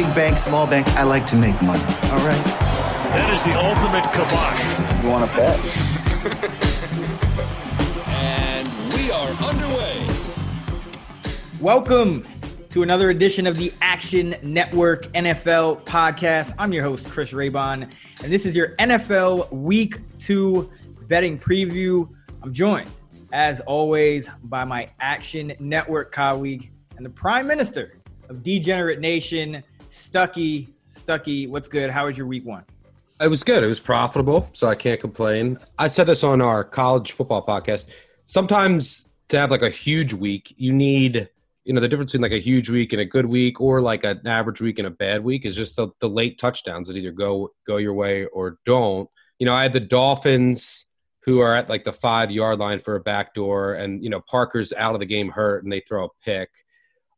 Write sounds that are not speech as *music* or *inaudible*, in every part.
Big bank, small bank, I like to make money. All right. That is the ultimate kibosh. You want to bet? and we are underway. Welcome to another edition of the Action Network NFL podcast. I'm your host, Chris Raybon, and this is your NFL Week 2 betting preview. I'm joined, as always, by my Action Network colleague and the Prime Minister of Degenerate Nation, Stuckey. Stucky, what's good? How was your week one? It was good. It was profitable, so I can't complain. I said this on our college football podcast. Sometimes to have like a huge week, you need, you know, the difference between like a huge week and a good week or like an average week and a bad week is just the, the late touchdowns that either go go your way or don't. You know, I had the Dolphins who are at like the five yard line for a backdoor, and you know, Parker's out of the game hurt and they throw a pick.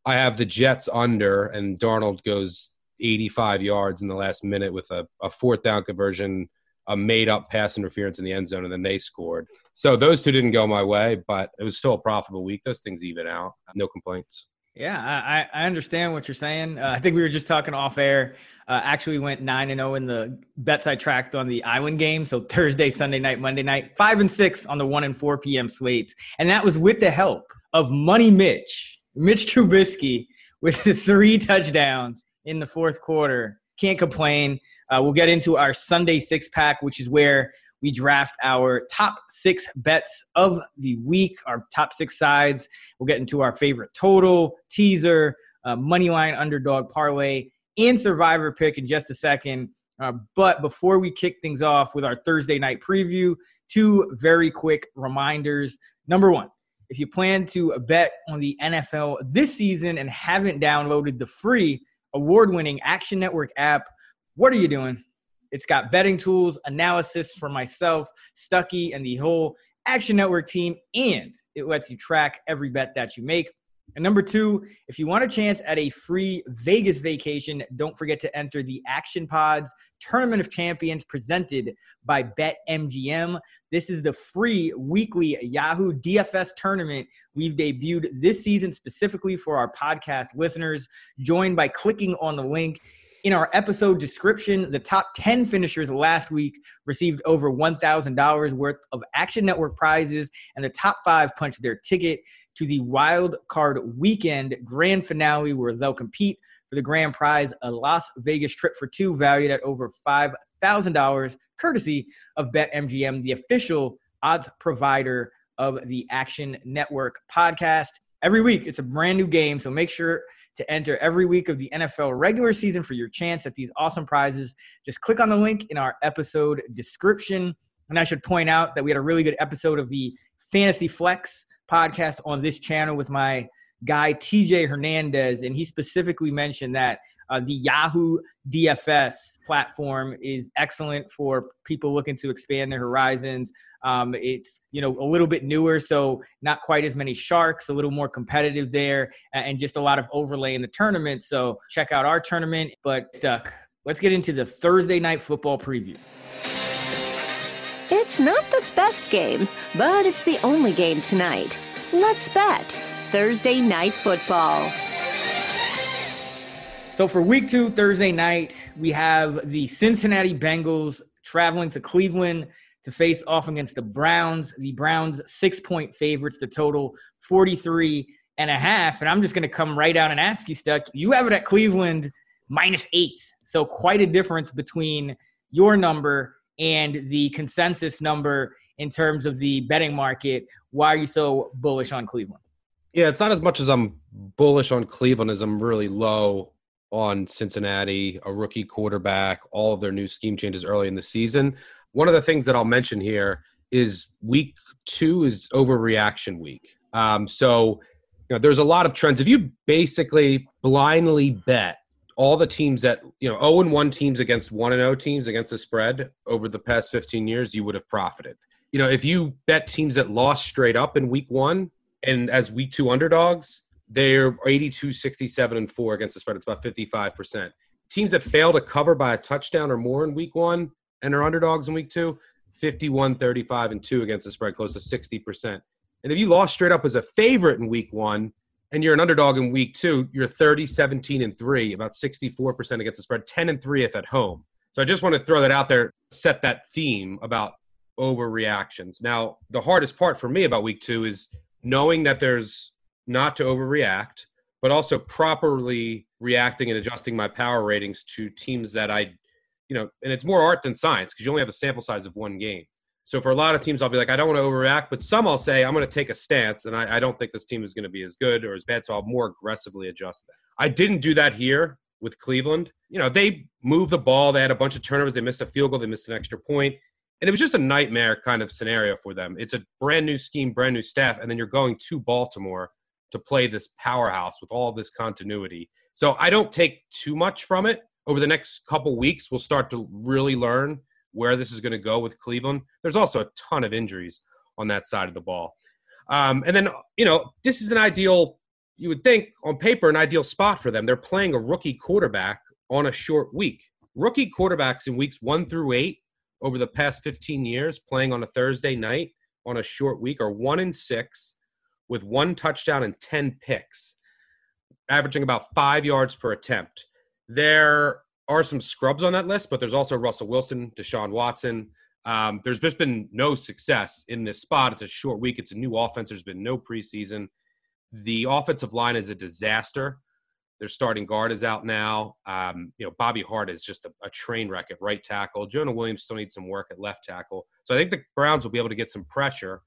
I have the Jets under, and Darnold goes 85 yards in the last minute with a, a fourth down conversion, a made up pass interference in the end zone, and then they scored. So those two didn't go my way, but it was still a profitable week. Those things even out. No complaints. Yeah, I, I understand what you're saying. Uh, I think we were just talking off air. Uh, actually, went nine and zero in the bets I tracked on the Iwin game. So Thursday, Sunday night, Monday night, five and six on the one and four p.m. slates, and that was with the help of Money Mitch, Mitch Trubisky, with the *laughs* three touchdowns in the fourth quarter. Can't complain. Uh, we'll get into our Sunday six pack, which is where we draft our top six bets of the week, our top six sides. We'll get into our favorite total, teaser, uh, money line, underdog parlay, and survivor pick in just a second. Uh, but before we kick things off with our Thursday night preview, two very quick reminders. Number one, if you plan to bet on the NFL this season and haven't downloaded the free award winning Action Network app, what are you doing? It's got betting tools, analysis for myself, Stuckey, and the whole Action Network team, and it lets you track every bet that you make. And number two, if you want a chance at a free Vegas vacation, don't forget to enter the Action Pods Tournament of Champions presented by BetMGM. This is the free weekly Yahoo DFS tournament we've debuted this season specifically for our podcast listeners. Join by clicking on the link in our episode description, the top 10 finishers last week received over $1,000 worth of Action Network prizes, and the top five punched their ticket to the Wild Card Weekend grand finale, where they'll compete for the grand prize a Las Vegas trip for two valued at over $5,000, courtesy of BetMGM, the official odds provider of the Action Network podcast. Every week, it's a brand new game, so make sure to enter every week of the NFL regular season for your chance at these awesome prizes. Just click on the link in our episode description. And I should point out that we had a really good episode of the Fantasy Flex podcast on this channel with my guy TJ Hernandez, and he specifically mentioned that uh, the Yahoo DFS platform is excellent for people looking to expand their horizons. Um, it's you know a little bit newer, so not quite as many sharks, a little more competitive there, and just a lot of overlay in the tournament. So check out our tournament. But stuck. Let's get into the Thursday night football preview. It's not the best game, but it's the only game tonight. Let's bet Thursday night football. So for week two, Thursday night, we have the Cincinnati Bengals traveling to Cleveland to face off against the Browns. The Browns six point favorites, the total 43 and a half. And I'm just going to come right out and ask you, Stuck. You have it at Cleveland minus eight. So quite a difference between your number and the consensus number in terms of the betting market. Why are you so bullish on Cleveland? Yeah, it's not as much as I'm bullish on Cleveland as I'm really low on Cincinnati, a rookie quarterback, all of their new scheme changes early in the season. One of the things that I'll mention here is week two is overreaction week. Um, so, you know, there's a lot of trends. If you basically blindly bet all the teams that you know 0 and 1 teams against 1 and 0 teams against the spread over the past 15 years you would have profited you know if you bet teams that lost straight up in week 1 and as week 2 underdogs they're 82 67 and 4 against the spread it's about 55% teams that fail to cover by a touchdown or more in week 1 and are underdogs in week 2 51 35 and 2 against the spread close to 60% and if you lost straight up as a favorite in week 1 and you're an underdog in week two, you're 30, 17, and three, about 64% against the spread, 10 and three if at home. So I just want to throw that out there, set that theme about overreactions. Now, the hardest part for me about week two is knowing that there's not to overreact, but also properly reacting and adjusting my power ratings to teams that I, you know, and it's more art than science because you only have a sample size of one game. So for a lot of teams, I'll be like, I don't want to overreact, but some I'll say I'm going to take a stance, and I, I don't think this team is going to be as good or as bad, so I'll more aggressively adjust that. I didn't do that here with Cleveland. You know, they moved the ball, they had a bunch of turnovers, they missed a field goal, they missed an extra point, and it was just a nightmare kind of scenario for them. It's a brand new scheme, brand new staff, and then you're going to Baltimore to play this powerhouse with all this continuity. So I don't take too much from it. Over the next couple weeks, we'll start to really learn where this is going to go with Cleveland. There's also a ton of injuries on that side of the ball. Um, and then, you know, this is an ideal, you would think on paper, an ideal spot for them. They're playing a rookie quarterback on a short week. Rookie quarterbacks in weeks one through eight over the past 15 years playing on a Thursday night on a short week are one in six with one touchdown and 10 picks, averaging about five yards per attempt. There are some scrubs on that list, but there's also Russell Wilson, Deshaun Watson. Um, there's just been no success in this spot. It's a short week. It's a new offense. There's been no preseason. The offensive line is a disaster. Their starting guard is out now. Um, you know, Bobby Hart is just a, a, train wreck at right tackle. Jonah Williams still needs some work at left tackle. So I think the Browns will be able to get some pressure.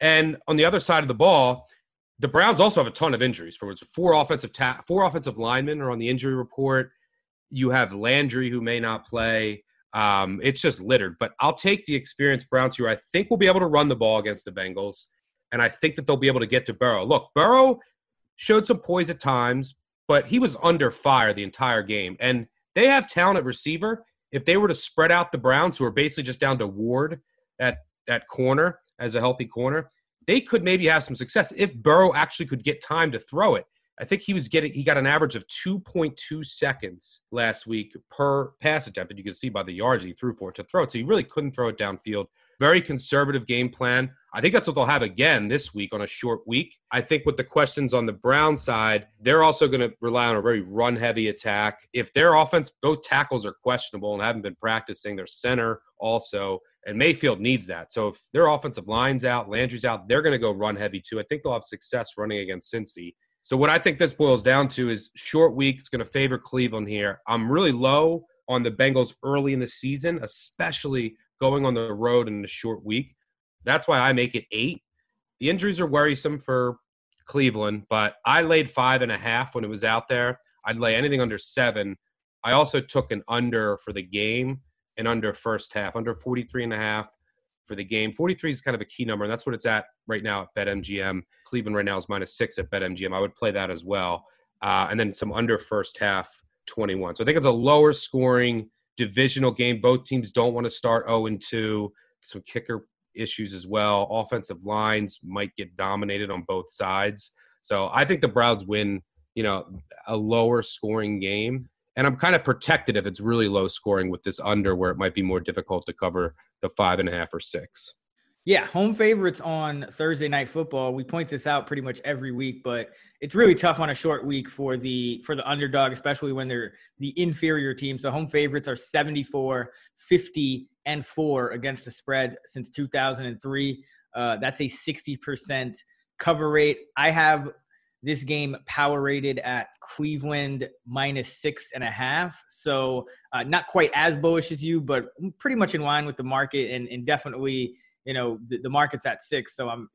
And on the other side of the ball, the Browns also have a ton of injuries. For four offensive ta- four offensive linemen are on the injury report. You have Landry who may not play. Um, it's just littered. But I'll take the experienced Browns who I think will be able to run the ball against the Bengals. And I think that they'll be able to get to Burrow. Look, Burrow showed some poise at times, but he was under fire the entire game. And they have talent at receiver. If they were to spread out the Browns, who are basically just down to Ward at that corner as a healthy corner, they could maybe have some success if Burrow actually could get time to throw it. I think he was getting he got an average of 2.2 seconds last week per pass attempt, and you can see by the yards he threw for it to throw it. So he really couldn't throw it downfield. Very conservative game plan. I think that's what they'll have again this week on a short week. I think with the questions on the Brown side, they're also going to rely on a very run heavy attack. If their offense, both tackles are questionable and haven't been practicing, their center also, and Mayfield needs that. So if their offensive line's out, Landry's out, they're going to go run heavy too. I think they'll have success running against Cincy. So what I think this boils down to is short week is going to favor Cleveland here. I'm really low on the Bengals early in the season, especially going on the road in a short week. That's why I make it eight. The injuries are worrisome for Cleveland, but I laid five and a half when it was out there. I'd lay anything under seven. I also took an under for the game and under first half, under 43 and a half for the game. 43 is kind of a key number, and that's what it's at right now at BetMGM. Cleveland right now is minus six at BetMGM. I would play that as well. Uh, and then some under first half 21. So I think it's a lower scoring divisional game. Both teams don't want to start 0 and 2. Some kicker issues as well. Offensive lines might get dominated on both sides. So I think the Browns win, you know, a lower scoring game. And I'm kind of protected if it's really low scoring with this under where it might be more difficult to cover the five and a half or six. Yeah, home favorites on Thursday night football. We point this out pretty much every week, but it's really tough on a short week for the for the underdog, especially when they're the inferior team. So home favorites are 74, 50 and 4 against the spread since 2003. Uh, that's a 60% cover rate. I have this game power rated at Cleveland minus six and a half. So uh, not quite as bullish as you, but pretty much in line with the market and, and definitely, you know, the, the, market's at six. So I'm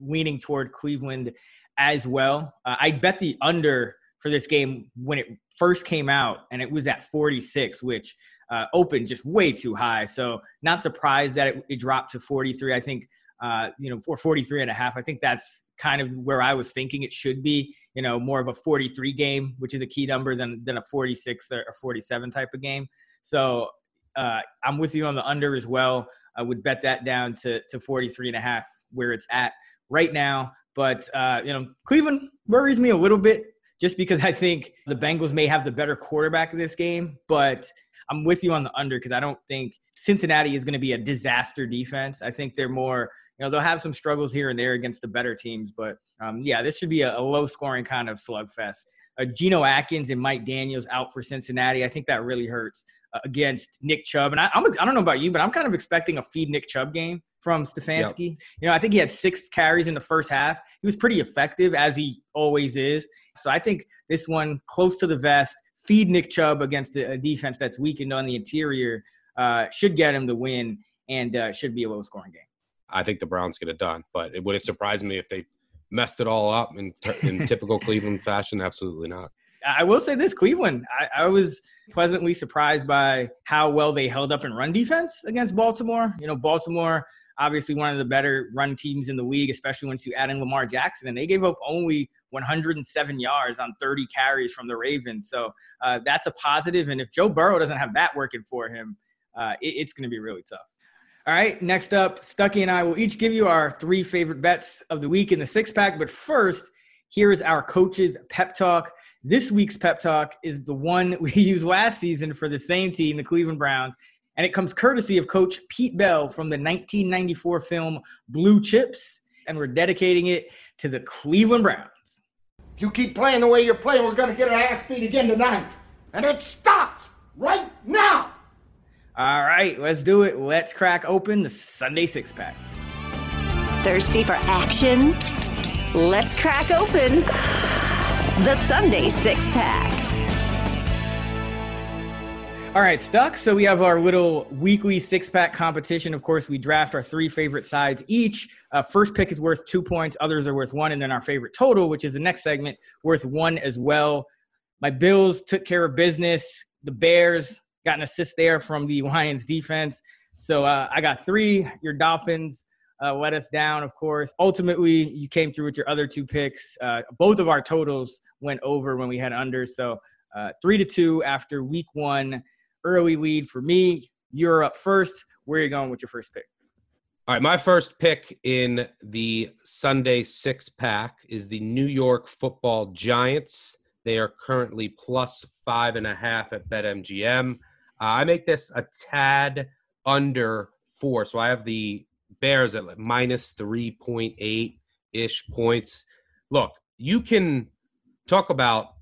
leaning toward Cleveland as well. Uh, I bet the under for this game when it first came out and it was at 46, which uh, opened just way too high. So not surprised that it, it dropped to 43. I think uh, you know, for 43 and a half. I think that's kind of where I was thinking it should be, you know, more of a 43 game, which is a key number than, than a 46 or 47 type of game. So uh, I'm with you on the under as well. I would bet that down to, to 43 and a half where it's at right now. But, uh, you know, Cleveland worries me a little bit just because I think the Bengals may have the better quarterback of this game. But I'm with you on the under because I don't think Cincinnati is going to be a disaster defense. I think they're more, you know, they'll have some struggles here and there against the better teams. But um, yeah, this should be a, a low scoring kind of slugfest. Uh, Geno Atkins and Mike Daniels out for Cincinnati. I think that really hurts against Nick Chubb. And I, I'm, I don't know about you, but I'm kind of expecting a feed Nick Chubb game from Stefanski. Yep. You know, I think he had six carries in the first half. He was pretty effective as he always is. So I think this one close to the vest, feed Nick Chubb against a defense that's weakened on the interior uh, should get him the win and uh, should be a low scoring game. I think the Browns get it done, but it, would it surprise me if they messed it all up in, in typical *laughs* Cleveland fashion? Absolutely not. I will say this Cleveland, I, I, was pleasantly surprised by how well they held up in run defense against Baltimore. You know, Baltimore, obviously one of the better run teams in the league, especially once you add in Lamar Jackson, and they gave up only 107 yards on 30 carries from the Ravens. So uh, that's a positive. And if Joe Burrow doesn't have that working for him, uh, it, it's going to be really tough. All right, next up, Stuckey and I will each give you our three favorite bets of the week in the six pack. But first, here is our coach's pep talk. This week's pep talk is the one *laughs* we used last season for the same team, the Cleveland Browns. And it comes courtesy of Coach Pete Bell from the 1994 film Blue Chips. And we're dedicating it to the Cleveland Browns. You keep playing the way you're playing, we're going to get our ass beat again tonight. And it stops right now. All right, let's do it. Let's crack open the Sunday six pack. Thirsty for action? Let's crack open the Sunday six pack. All right, stuck. So we have our little weekly six pack competition. Of course, we draft our three favorite sides each. Uh, first pick is worth two points, others are worth one. And then our favorite total, which is the next segment, worth one as well. My Bills took care of business. The Bears got an assist there from the Lions defense. So uh, I got three. Your Dolphins uh, let us down, of course. Ultimately, you came through with your other two picks. Uh, both of our totals went over when we had under. So uh, three to two after week one early lead for me. You're up first. Where are you going with your first pick? All right, my first pick in the Sunday six pack is the New York Football Giants. They are currently plus five and a half at BetMGM. Uh, I make this a tad under four, so I have the Bears at minus three point eight ish points. Look, you can talk about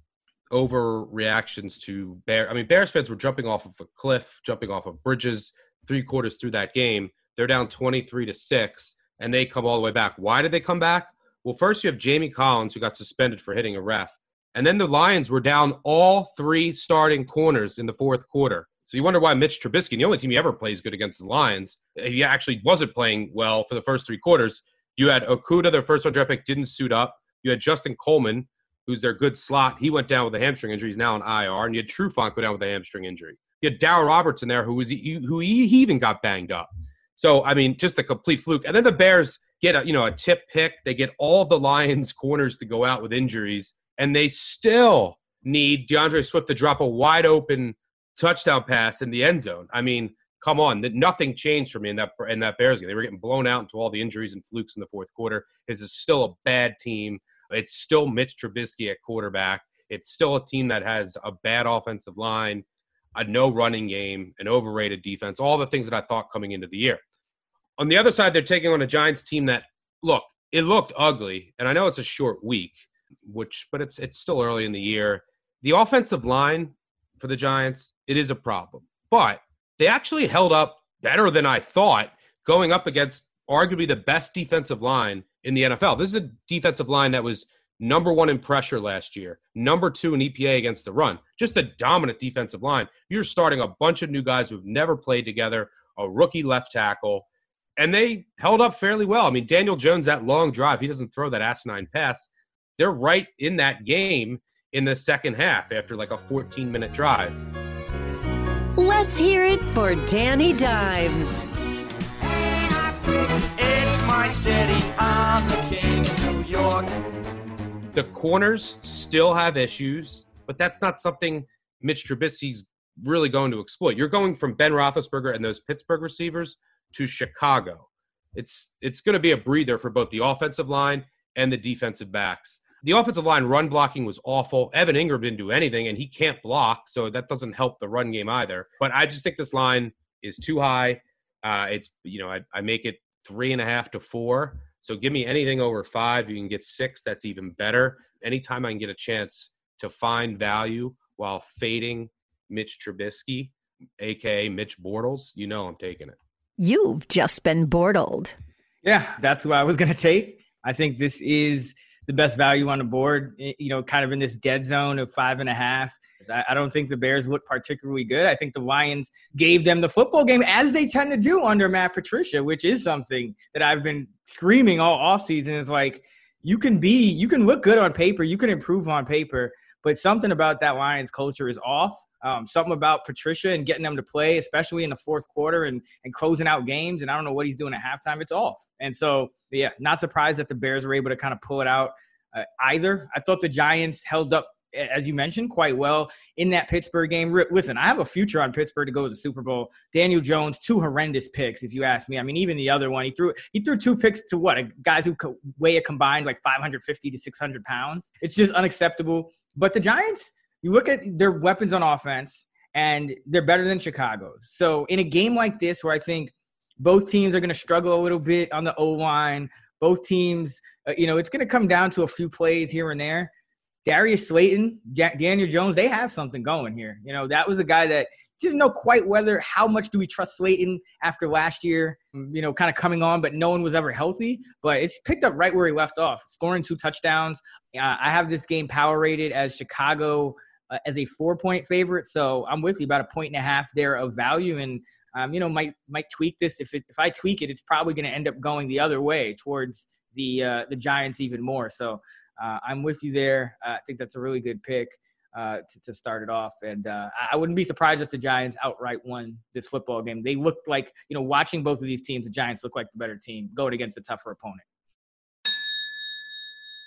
overreactions to Bear. I mean, Bears fans were jumping off of a cliff, jumping off of bridges three quarters through that game. They're down 23 to 6, and they come all the way back. Why did they come back? Well, first you have Jamie Collins, who got suspended for hitting a ref. And then the Lions were down all three starting corners in the fourth quarter. So you wonder why Mitch Trubisky, the only team he ever plays good against the Lions, he actually wasn't playing well for the first three quarters. You had Okudah, their first round draft pick, didn't suit up. You had Justin Coleman, who's their good slot. He went down with a hamstring injury. He's now on IR. And you had Trufant go down with a hamstring injury. You had Darryl Robertson there, who was who he even got banged up. So I mean, just a complete fluke. And then the Bears get a you know a tip pick. They get all the Lions corners to go out with injuries, and they still need DeAndre Swift to drop a wide open touchdown pass in the end zone. I mean, come on, nothing changed for me in that in that Bears game. They were getting blown out into all the injuries and flukes in the fourth quarter. This is still a bad team. It's still Mitch Trubisky at quarterback. It's still a team that has a bad offensive line, a no running game, an overrated defense, all the things that I thought coming into the year. On the other side, they're taking on a Giants team that look, it looked ugly, and I know it's a short week, which but it's it's still early in the year. The offensive line for the Giants, it is a problem. But they actually held up better than I thought going up against arguably the best defensive line in the NFL. This is a defensive line that was number one in pressure last year, number two in EPA against the run. Just a dominant defensive line. You're starting a bunch of new guys who've never played together, a rookie left tackle, and they held up fairly well. I mean, Daniel Jones, that long drive, he doesn't throw that asinine pass. They're right in that game in the second half after like a 14 minute drive. Let's hear it for Danny Dimes. It's my my city. I'm the king of New York. The corners still have issues, but that's not something Mitch Trubisky's really going to exploit. You're going from Ben Roethlisberger and those Pittsburgh receivers to Chicago. It's it's going to be a breather for both the offensive line and the defensive backs. The offensive line run blocking was awful. Evan Engram didn't do anything, and he can't block, so that doesn't help the run game either. But I just think this line is too high. Uh, it's you know I, I make it three and a half to four. So give me anything over five. You can get six. That's even better. Anytime I can get a chance to find value while fading Mitch Trubisky, aka Mitch Bortles, you know I'm taking it. You've just been bortled. Yeah, that's what I was going *laughs* to take. I think this is the best value on the board, eh, you know, kind of in this dead zone of five and a half. I don't think the Bears look particularly good. I think the Lions gave them the football game as they tend to do under Matt Patricia, which is something that I've been screaming all offseason is like, you can be, you can look good on paper, you can improve on paper, but something about that Lions culture is off. Um, something about Patricia and getting them to play, especially in the fourth quarter and, and closing out games. And I don't know what he's doing at halftime. It's off. And so, yeah, not surprised that the Bears were able to kind of pull it out uh, either. I thought the Giants held up, as you mentioned, quite well in that Pittsburgh game. Listen, I have a future on Pittsburgh to go to the Super Bowl. Daniel Jones, two horrendous picks, if you ask me. I mean, even the other one, he threw he threw two picks to what guys who weigh a combined like 550 to 600 pounds. It's just unacceptable. But the Giants you look at their weapons on offense, and they're better than Chicago. So in a game like this, where I think both teams are going to struggle a little bit on the O line, both teams, uh, you know, it's going to come down to a few plays here and there. Darius Slayton, Daniel Jones, they have something going here. You know, that was a guy that didn't know quite whether how much do we trust Slayton after last year, you know, kind of coming on, but no one was ever healthy. But it's picked up right where he left off, scoring two touchdowns. Uh, I have this game power rated as Chicago uh, as a four point favorite. So I'm with you about a point and a half there of value. And, um, you know, might, might tweak this. If it, if I tweak it, it's probably going to end up going the other way towards the, uh, the Giants even more. So uh, I'm with you there. Uh, I think that's a really good pick. Uh, to, to, start it off. And uh, I wouldn't be surprised if the Giants outright won this football game. They looked like, you know, watching both of these teams, the Giants look like the better team going against a tougher opponent.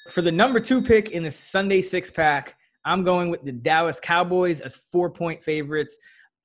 For the number two pick in the Sunday six pack, I'm going with the Dallas Cowboys as four point favorites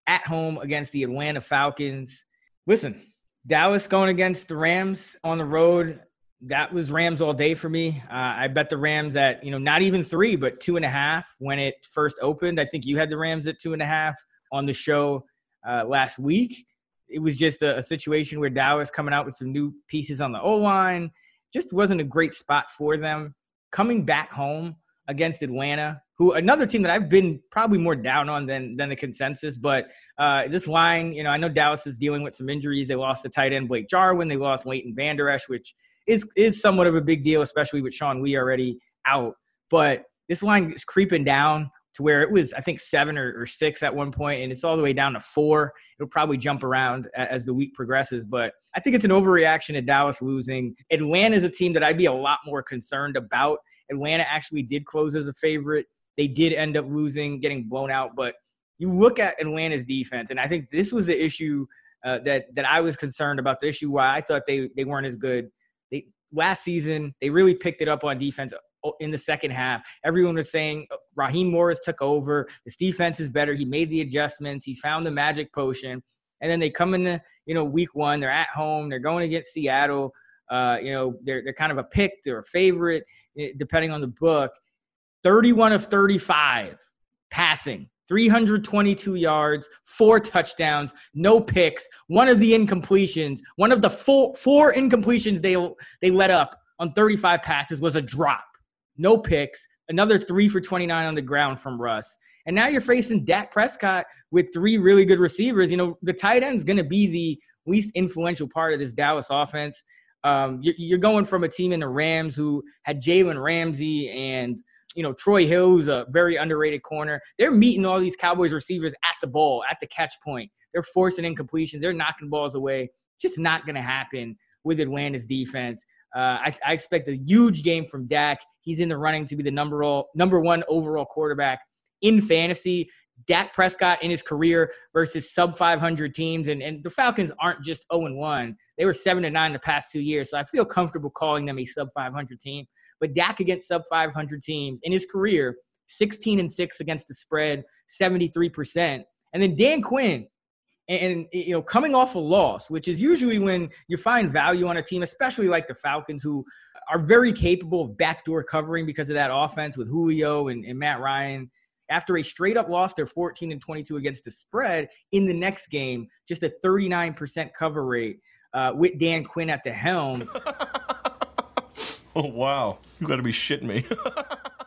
at home against the Atlanta Falcons. Listen, Dallas going against the Rams on the road. That was Rams all day for me. Uh, I bet the Rams at, you know, not even three, but two and a half when it first opened. I think you had the Rams at two and a half on the show uh, last week. It was just a, a situation where Dallas coming out with some new pieces on the O line just wasn't a great spot for them. Coming back home against Atlanta, who another team that I've been probably more down on than than the consensus. But uh, this line, you know, I know Dallas is dealing with some injuries. They lost the tight end Blake Jarwin. They lost Leighton Vander Esch, which is is somewhat of a big deal, especially with Sean Lee already out. But this line is creeping down to where it was, I think, seven or, or six at one point, and it's all the way down to four. It'll probably jump around as the week progresses, but I think it's an overreaction to Dallas losing. Atlanta is a team that I'd be a lot more concerned about. Atlanta actually did close as a favorite. They did end up losing, getting blown out. But you look at Atlanta's defense, and I think this was the issue uh, that that I was concerned about. The issue why I thought they they weren't as good. They last season they really picked it up on defense uh, in the second half. Everyone was saying uh, Raheem Morris took over. This defense is better. He made the adjustments. He found the magic potion. And then they come in the you know week one. They're at home. They're going against Seattle. Uh, you know they're they're kind of a pick. They're a favorite Eh, depending on the book. 31 of 35 passing, 322 yards, four touchdowns, no picks. One of the incompletions, one of the four, four incompletions they, they let up on 35 passes was a drop. No picks. Another three for 29 on the ground from Russ. And now you're facing Dak Prescott with three really good receivers. You know, the tight end's going to be the least influential part of this Dallas offense. Um, you're going from a team in the Rams who had Jalen Ramsey and you know, Troy Hill, who's a very underrated corner. They're meeting all these Cowboys receivers at the ball, at the catch point. They're forcing incompletions. They're knocking balls away. Just not going to happen with Atlanta's defense. Uh, I, I, expect a huge game from Dak. He's in the running to be the number all, number one overall quarterback in fantasy. Dak Prescott in his career versus sub 500 teams. And, and the Falcons aren't just 0 1. They were 7 and 9 the past two years. So I feel comfortable calling them a sub 500 team. But Dak against sub 500 teams in his career, 16 and 6 against the spread, 73%. And then Dan Quinn, and you know coming off a loss which is usually when you find value on a team especially like the falcons who are very capable of backdoor covering because of that offense with julio and, and matt ryan after a straight up loss they're 14 and 22 against the spread in the next game just a 39% cover rate uh, with dan quinn at the helm. *laughs* *laughs* Oh wow. You got to be shitting me. *laughs*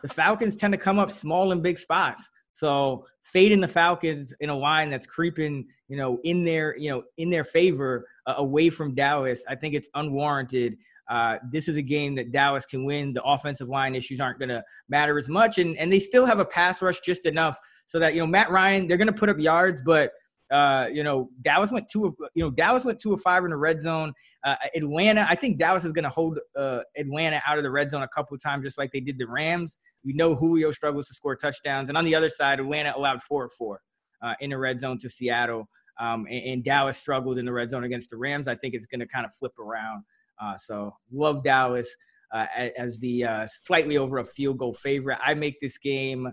The falcons tend to come up small in big spots. So fading the Falcons in a line that's creeping, you know, in their, you know, in their favor uh, away from Dallas, I think it's unwarranted. Uh, this is a game that Dallas can win. The offensive line issues aren't going to matter as much, and and they still have a pass rush just enough so that you know Matt Ryan they're going to put up yards, but uh, you know, Dallas went two of you know Dallas went two of five in the red zone. Uh, Atlanta, I think Dallas is going to hold uh, Atlanta out of the red zone a couple of times, just like they did the Rams. We know Julio struggles to score touchdowns, and on the other side, Atlanta allowed four of four uh, in the red zone to Seattle, um, and, and, Dallas struggled in the red zone against the Rams. I think it's going to kind of flip around. Uh, so love Dallas uh, as the slightly over a field goal favorite. I make this game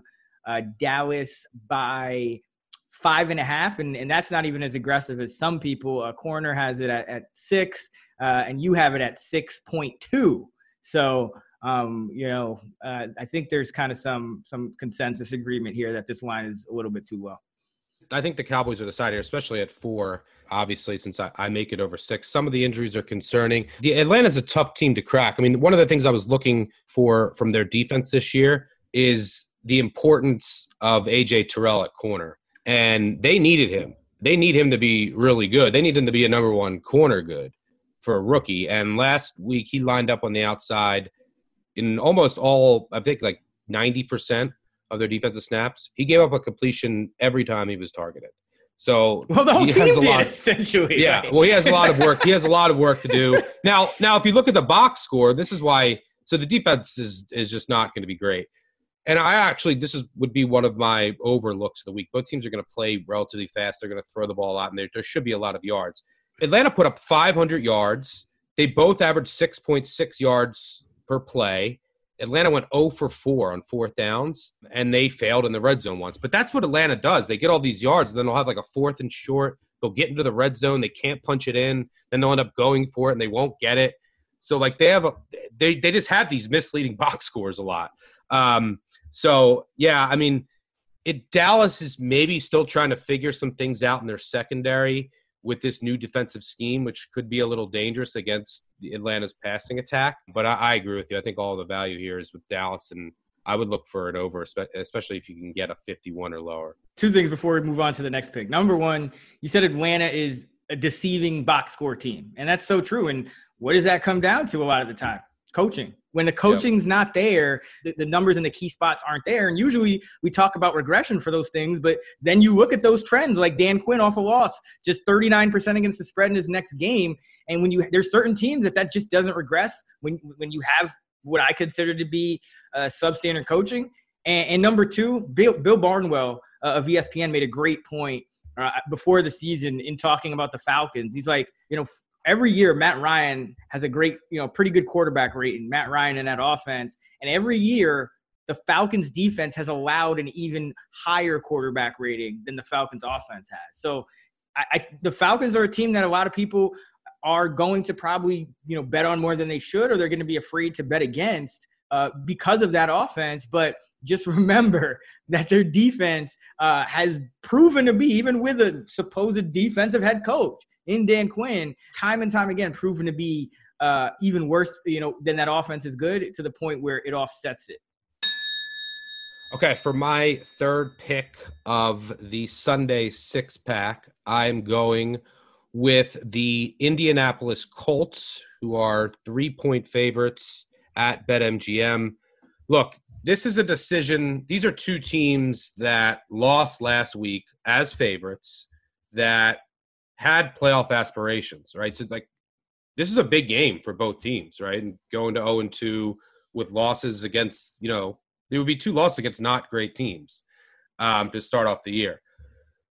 Dallas by five and a half, and, and that's not even as aggressive as some people. A Koerner has it at, at six, uh, and you have it at 6.2. So, um, you know, uh, I think there's kind of some some consensus agreement here that this line is a little bit too low. I think the Cowboys are the side here, especially at four. Obviously, since I, I, make it over six, some of the injuries are concerning. The Atlanta's a tough team to crack. I mean, one of the things I was looking for from their defense this year is the importance of AJ Terrell at corner and they needed him. They need him to be really good. They need him to be a number one corner good for a rookie. And last week he lined up on the outside in almost all, I think like 90% of their defensive snaps. He gave up a completion every time he was targeted. So well, the whole team did of, essentially. Yeah, right? well, he has a lot of work. He has a lot of work to do *laughs* now. Now, if you look at the box score, this is why. So the defense is is just not going to be great. And I actually, this is would be one of my overlooks of the week. Both teams are going to play relatively fast. They're going to throw the ball out, and there, there should be a lot of yards. Atlanta put up 500 yards. They both averaged 6.6 yards per play. Atlanta went 0 for 4 on fourth downs, and they failed in the red zone once. But that's what Atlanta does. They get all these yards, and then they'll have like a fourth and short. They'll get into the red zone. They can't punch it in. Then they'll end up going for it, and they won't get it. So like they have a they they just have these misleading *laughs* box scores a lot. Um, so yeah, I mean, it Dallas is maybe still trying to figure some things out in their secondary with this new defensive scheme, which could be a little dangerous against Atlanta's passing attack. But I, I agree with you. I think all the value here is with Dallas, and I would look for it over, especially if you can get a 51 or lower. Two things before we move on to the next pick. Number one, you said Atlanta is a deceiving box score team, and that's so true. And what does that come down to a lot of the time? Coaching. When the coaching's yep. not there, the, the, numbers in the key spots aren't there. And usually we talk about regression for those things, but then you look at those trends like Dan Quinn off a loss, just 39% against the spread in his next game. And when you there's certain teams that that just doesn't regress when when you have what I consider to be uh, substandard coaching. And, and, number two, Bill, Bill Barnwell uh, of ESPN made a great point uh, before the season in talking about the Falcons. He's like, you know, every year Matt Ryan has a great, you know, pretty good quarterback rating, Matt Ryan in that offense. And every year the Falcons defense has allowed an even higher quarterback rating than the Falcons offense has. So I, I, the Falcons are a team that a lot of people are going to probably, you know, bet on more than they should, or they're going to be afraid to bet against uh, because of that offense. But just *laughs* remember that their defense uh, has proven to be, even with a supposed defensive head coach, in Dan Quinn, time and time again, proven to be uh, even worse, you know, than that offense is good to the point where it offsets it. Okay, for my third pick of the Sunday six pack, I'm going with the Indianapolis Colts, who are three point favorites at BetMGM. Look, this is a decision. These are two teams that lost last week as favorites that had playoff aspirations, right? So like this is a big game for both teams, right? And going to 0 and 2 with losses against, you know, there would be two losses against not great teams. um, to start off the year.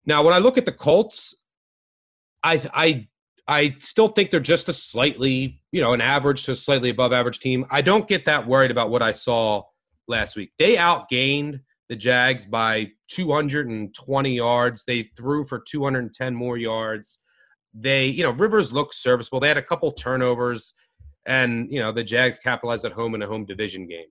Now, when I look at the Colts, I I I still think they're just a slightly, you know, an average to slightly above average team. I don't get that worried about what I saw last week. They outgained the Jags by 220 yards. They threw for 210 more yards. They, you know, Rivers looked serviceable. They had a couple turnovers, and you know the Jags capitalized at home in a home division game.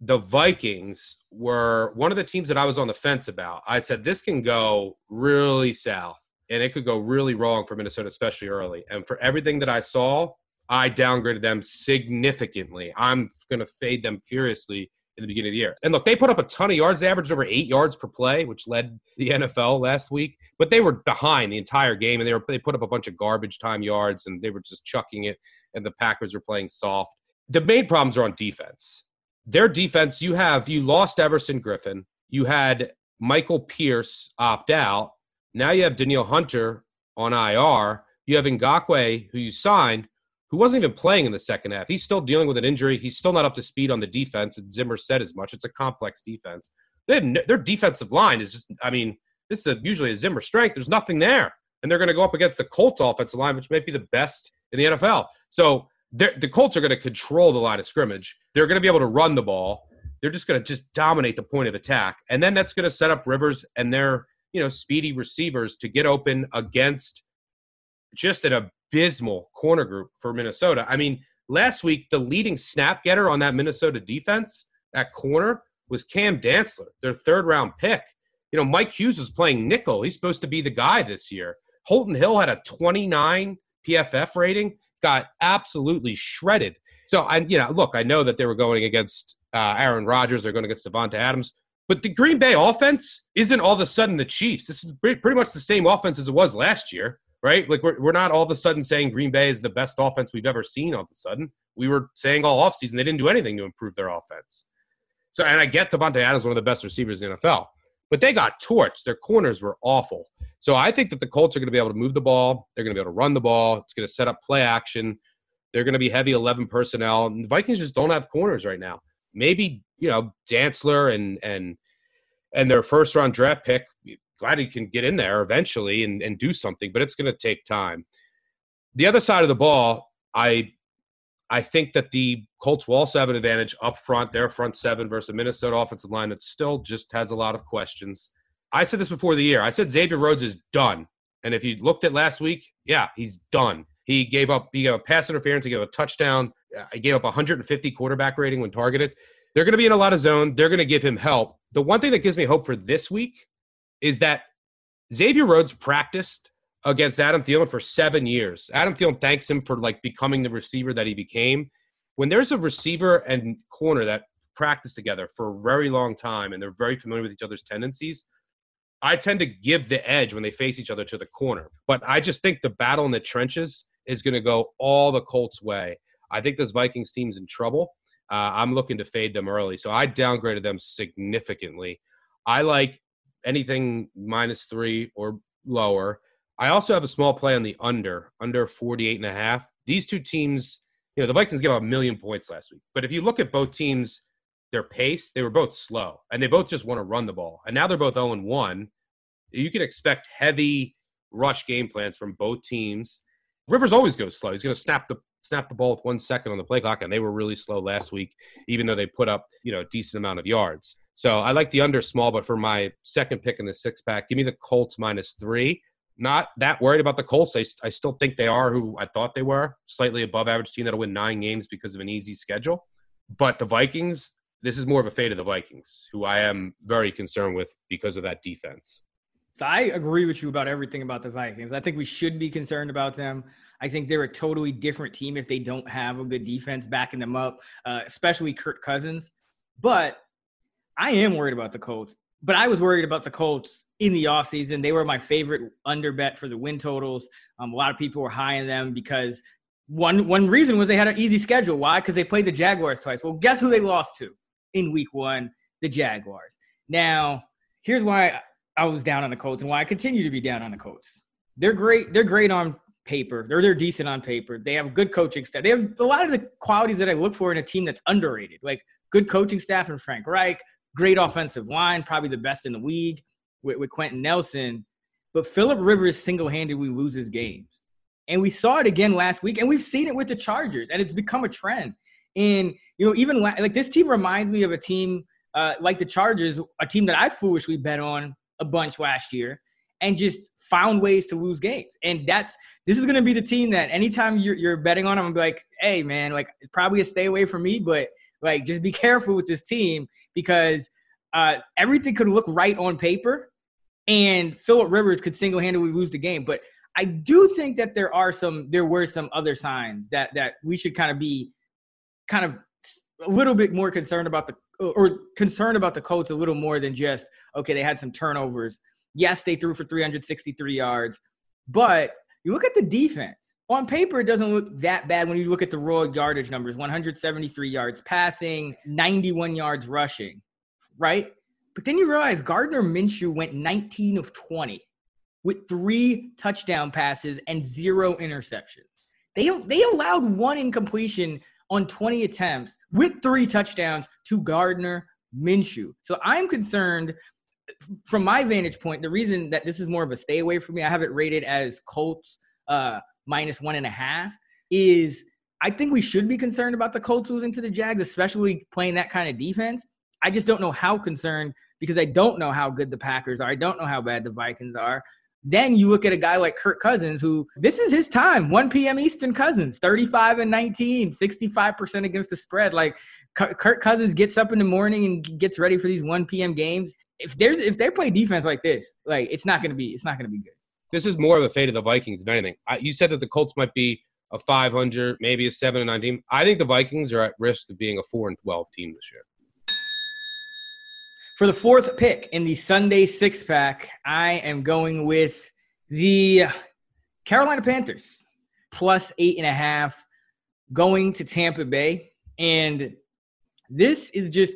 The Vikings were one of the teams that I was on the fence about. I said this can go really south, and it could go really wrong for Minnesota, especially early. And for everything that I saw, I downgraded them significantly. I'm going to fade them furiously in the beginning of the year. And look, they put up a ton of yards. They averaged over eight yards per play, which led the NFL last week. But they were behind the entire game, and they were they put up a bunch of garbage time yards, and they were just chucking it. And the Packers were playing soft. The main problems are on defense. Their defense, you have you lost Everson Griffen. you had Michael Pierce opt out. Now you have Danielle Hunter on IR. You have Ngakoue, who you signed, who wasn't even playing in the second half. He's still dealing with an injury. He's still not up to speed on the defense. And Zimmer said as much. It's a complex defense. their defensive line is just, I mean, this is a, usually a Zimmer strength. There's nothing there. And they're going to go up against the Colts offensive line, which might be the best in the NFL. So the Colts are going to control the line of scrimmage. They're going to be able to run the ball. They're just going to just dominate the point of attack. And then that's going to set up Rivers and their, you know, speedy receivers to get open against just an abysmal corner group for Minnesota. I mean, last week, the leading snap getter on that Minnesota defense at corner was Cam Dantzler, their third round pick. You know, Mike Hughes was playing nickel. He's supposed to be the guy this year. Holton Hill had a 29 PFF rating, got absolutely shredded. So, I, you know, look, I know that they were going against uh, Aaron Rodgers, they're going against Davante Adams, but the Green Bay offense isn't all of a sudden the Chiefs. This is pretty much the same offense as it was last year right? Like we're, we're not all of a sudden saying Green Bay is the best offense we've ever seen all of a sudden. We were saying all offseason they didn't do anything to improve their offense. So, and I get Davante Adams, one of the best receivers in the NFL, but they got torched. Their corners were awful. So I think that the Colts are going to be able to move the ball. They're going to be able to run the ball. It's going to set up play action. They're going to be heavy 11 personnel. And the Vikings just don't have corners right now. Maybe, you know, Dantzler and, and, and their first round draft pick Gladney can get in there eventually and, and do something, but it's going to take time. The other side of the ball, I I think that the Colts will also have an advantage up front, their front seven versus a Minnesota offensive line that still just has a lot of questions. I said this before the year. I said Xavier Rhodes is done. And if you looked at last week, yeah, he's done. He gave up he gave a pass interference, he gave a touchdown, he gave up 150 quarterback rating when targeted. They're going to be in a lot of zone. They're going to give him help. The one thing that gives me hope for this week is that Xavier Rhodes practiced against Adam Thielen for seven years. Adam Thielen thanks him for like becoming the receiver that he became. When there's a receiver and corner that practice together for a very long time and they're very familiar with each other's tendencies, I tend to give the edge when they face each other to the corner. But I just think the battle in the trenches is going to go all the Colts' way. I think this Vikings team's in trouble. Uh, I'm looking to fade them early. So I downgraded them significantly. I like anything minus three or lower. I also have a small play on the under, under 48 and a half. These two teams, you know, the Vikings gave up a million points last week. But if you look at both teams, their pace, they were both slow and they both just want to run the ball. And now they're both 0 1. You can expect heavy rush game plans from both teams. Rivers always goes slow. He's going to snap the snap the ball with one second on the play clock, and they were really slow last week, even though they put up you know a decent amount of yards. So I like the under small, but for my second pick in the six pack, give me the Colts minus three. Not that worried about the Colts. I, I still think they are who I thought they were, slightly above average team that'll win nine games because of an easy schedule. But the Vikings, this is more of a fate of the Vikings, who I am very concerned with because of that defense. So I agree with you about everything about the Vikings. I think we should be concerned about them. I think they're a totally different team if they don't have a good defense backing them up, uh, especially Kirk Cousins. But I am worried about the Colts, but I was worried about the Colts in the offseason. They were my favorite under bet for the win totals. Um, a lot of people were high in them because one one reason was they had an easy schedule. Why? Because they played the Jaguars twice. Well, guess who they lost to in week one? The Jaguars. Now, here's why I was down on the Colts and why I continue to be down on the Colts. They're great. They're great on paper. They're they're decent on paper. They have good coaching staff. They have a lot of the qualities that I look for in a team that's underrated, like good coaching staff and Frank Reich, great offensive line, probably the best in the league with, with Quenton Nelson. But Philip Rivers single handedly loses games. And we saw it again last week, and we've seen it with the Chargers, and it's become a trend. And, you know, even like this team reminds me of a team uh, like the Chargers, a team that I foolishly bet on a bunch last year and just found ways to lose games. And that's this is going to be the team that anytime you're, you're betting on I'm gonna be like, hey man, like it's probably a stay away from me, but like just be *laughs* careful with this team because uh, everything could look right on paper, and Philip Rivers could single handedly lose the game. But I do think that there are some, there were some other signs that that we should kind of be, kind of a little bit more concerned about the or concerned about the Colts a little more than just okay, they had some turnovers. Yes, they threw for 363 yards, but you look at the defense. On paper, it doesn't look that bad when you look at the raw yardage numbers 173 yards passing, 91 yards rushing, right? But then you realize Gardner Minshew went 19 of 20 with three touchdown passes and zero interceptions. They, they allowed one incompletion on 20 attempts with three touchdowns to Gardner Minshew. So I'm concerned from my vantage point. The reason that this is more of a stay away for me, I have it rated as Colts uh, minus one and a half, is I think we should be concerned about the Colts losing to the Jags, especially playing that kind of defense. I just don't know how concerned because I don't know how good the Packers are. I don't know how bad the Vikings are. Then you look at a guy like Kirk Cousins, who this is his time 1 p.m. Eastern Cousins, 35 and 19, 65% against the spread. Like Kirk Cousins gets up in the morning and gets ready for these 1 p.m. games. If there's if they play defense like this, like it's not gonna be it's not gonna be good. This is more of a fate of the Vikings than anything. I, you said that the Colts might be a 500, maybe a 7 and 9 team. I think the Vikings are at risk of being a 4 and 12 team this year. For the fourth pick in the Sunday six pack, I am going with the Carolina Panthers plus eight and a half going to Tampa Bay. And this is just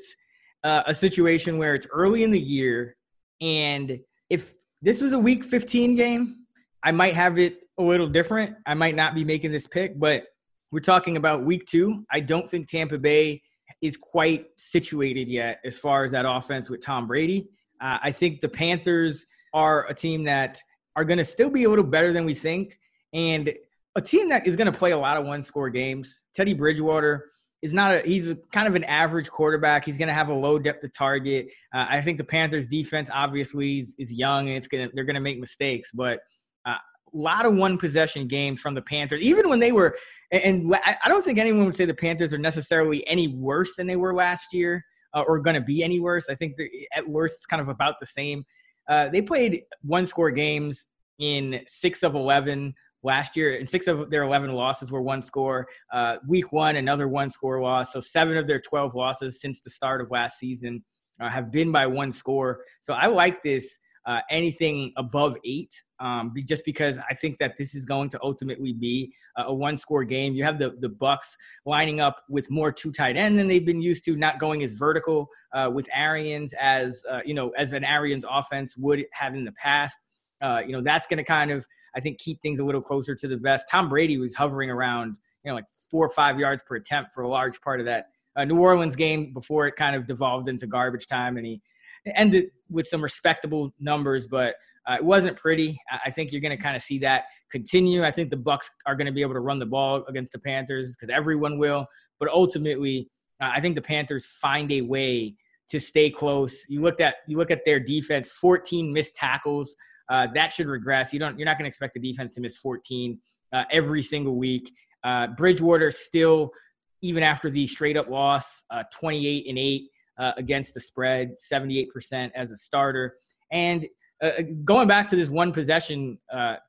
uh, a situation where it's early in the year. And if this was a week 15 game, I might have it a little different. I might not be making this pick, but we're talking about week two. I don't think Tampa Bay is quite situated yet as far as that offense with Tom Brady. Uh, I think the Panthers are a team that are going to still be a little better than we think, and a team that is going to play a lot of one score games. Teddy Bridgewater is not a he's kind of an average quarterback. He's going to have a low depth of target. Uh, I think the Panthers defense obviously is, is young and it's going to they're going to make mistakes, but uh, a lot of one possession games from the Panthers. Even when they were, and I don't think anyone would say the Panthers are necessarily any worse than they were last year uh, or going to be any worse. I think at worst it's kind of about the same. Uh, they played one score games in six of 11 last year, and six of their 11 losses were one score. Uh, week one, another one score loss. So seven of their 12 losses since the start of last season uh, have been by one score. So I like this uh, anything above eight, um, just because I think that this is going to ultimately be a one-score game. You have the the Bucs lining up with more two tight end than they've been used to, not going as vertical uh, with Arians as uh, you know as an Arians offense would have in the past. Uh, you know that's going to kind of I think keep things a little closer to the vest. Tom Brady was hovering around you know like four or five yards per attempt for a large part of that uh, New Orleans game before it kind of devolved into garbage time, and he ended with some respectable numbers, but uh, it wasn't pretty. I think you're going to kind of see that continue. I think the Bucs are going to be able to run the ball against the Panthers because everyone will. But ultimately, uh, I think the Panthers find a way to stay close. You looked at you look at their defense, 14 missed tackles. Uh, that should regress. You don't. You're not going to expect the defense to miss 14 uh, every single week. Uh, Bridgewater still, even after the straight up loss, uh, 28 and eight uh, against the spread, 78% as a starter. And uh, going back to this one possession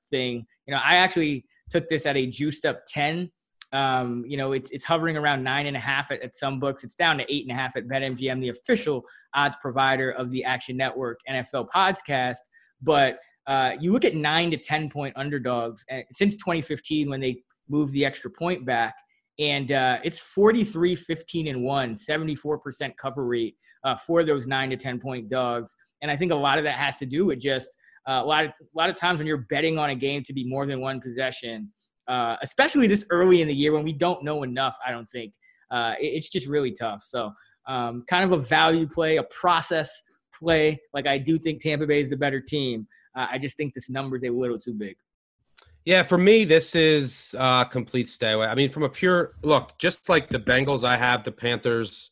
thing, you know, I actually took this at a juiced up 10. Um, you know, it's, it's hovering around nine and a half at, at some books. It's down to eight and a half at BetMGM, the official odds provider of the Action Network NFL podcast. But uh, you look at nine to 10 point underdogs since 2015 when they moved the extra point back and uh, it's 43 15 and 1 74% cover rate uh, for those 9 to 10 point dogs and i think a lot of that has to do with just uh, a lot of a lot of times when you're betting on a game to be more than one possession uh, especially this early in the year when we don't know enough i don't think uh, it's just really tough so um, kind of a value play, a process play. Like I do think Tampa Bay is the better team. Uh, I just think this number is a little too big. Yeah, for me, this is uh, complete stay away. I mean, from a pure look, just like the Bengals, I have the Panthers,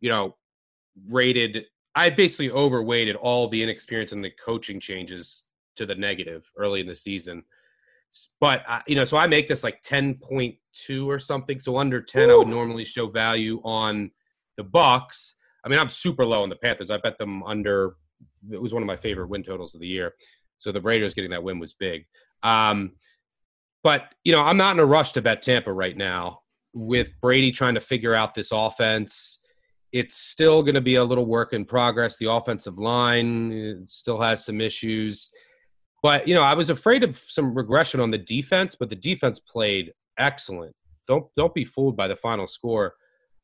you know, rated. I basically overweighted all the inexperience and the coaching changes to the negative early in the season. But you know, so I make this like ten point two or something. So under ten, Ooh. I would normally show value on the Bucks. I mean, I'm super low on the Panthers. I bet them under. It was one of my favorite win totals of the year. So the Raiders getting that win was big. Um, but you know, I'm not in a rush to bet Tampa right now. With Brady trying to figure out this offense, it's still going to be a little work in progress. The offensive line still has some issues. But you know, I was afraid of some regression on the defense, but the defense played excellent. Don't don't be fooled by the final score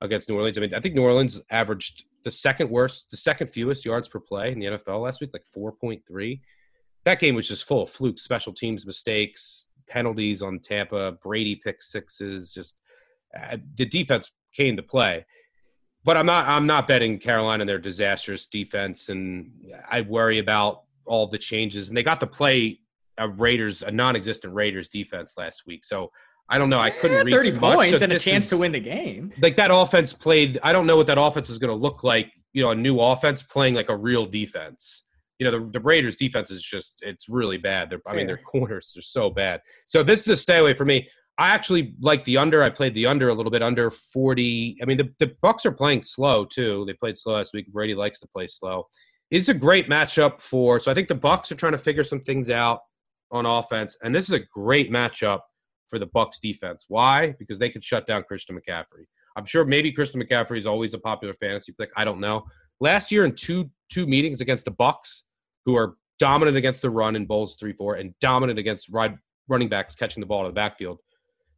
against New Orleans. I mean, I think New Orleans averaged the second worst, the second fewest yards per play in the NFL last week, like 4.3. That game was just full of fluke, special teams mistakes, penalties on Tampa, Brady pick sixes. Just uh, the defense came to play. But I'm not. I'm not betting Carolina and their disastrous defense, and I worry about all the changes. And they got to play a Raiders, a non-existent Raiders defense last week. So I don't know. I couldn't yeah, read thirty points so and a chance is, to win the game. Like that offense played. I don't know what that offense is going to look like. You know, a new offense playing like a real defense. You know, the, the Raiders defense is just it's really bad. They're, I mean, their corners are so bad. So this is a stay away for me. I actually like the under. I played the under a little bit under forty. I mean, the the Bucs are playing slow too. They played slow last week. Brady likes to play slow. It's a great matchup for. So I think the Bucs are trying to figure some things out on offense, and this is a great matchup for the Bucs defense. Why? Because they could shut down Christian McCaffrey. I'm sure maybe Christian McCaffrey is always a popular fantasy pick. I don't know. Last year in two two meetings against the Bucs, who are dominant against the run in Bowles three four and dominant against ride, running backs catching the ball in the backfield.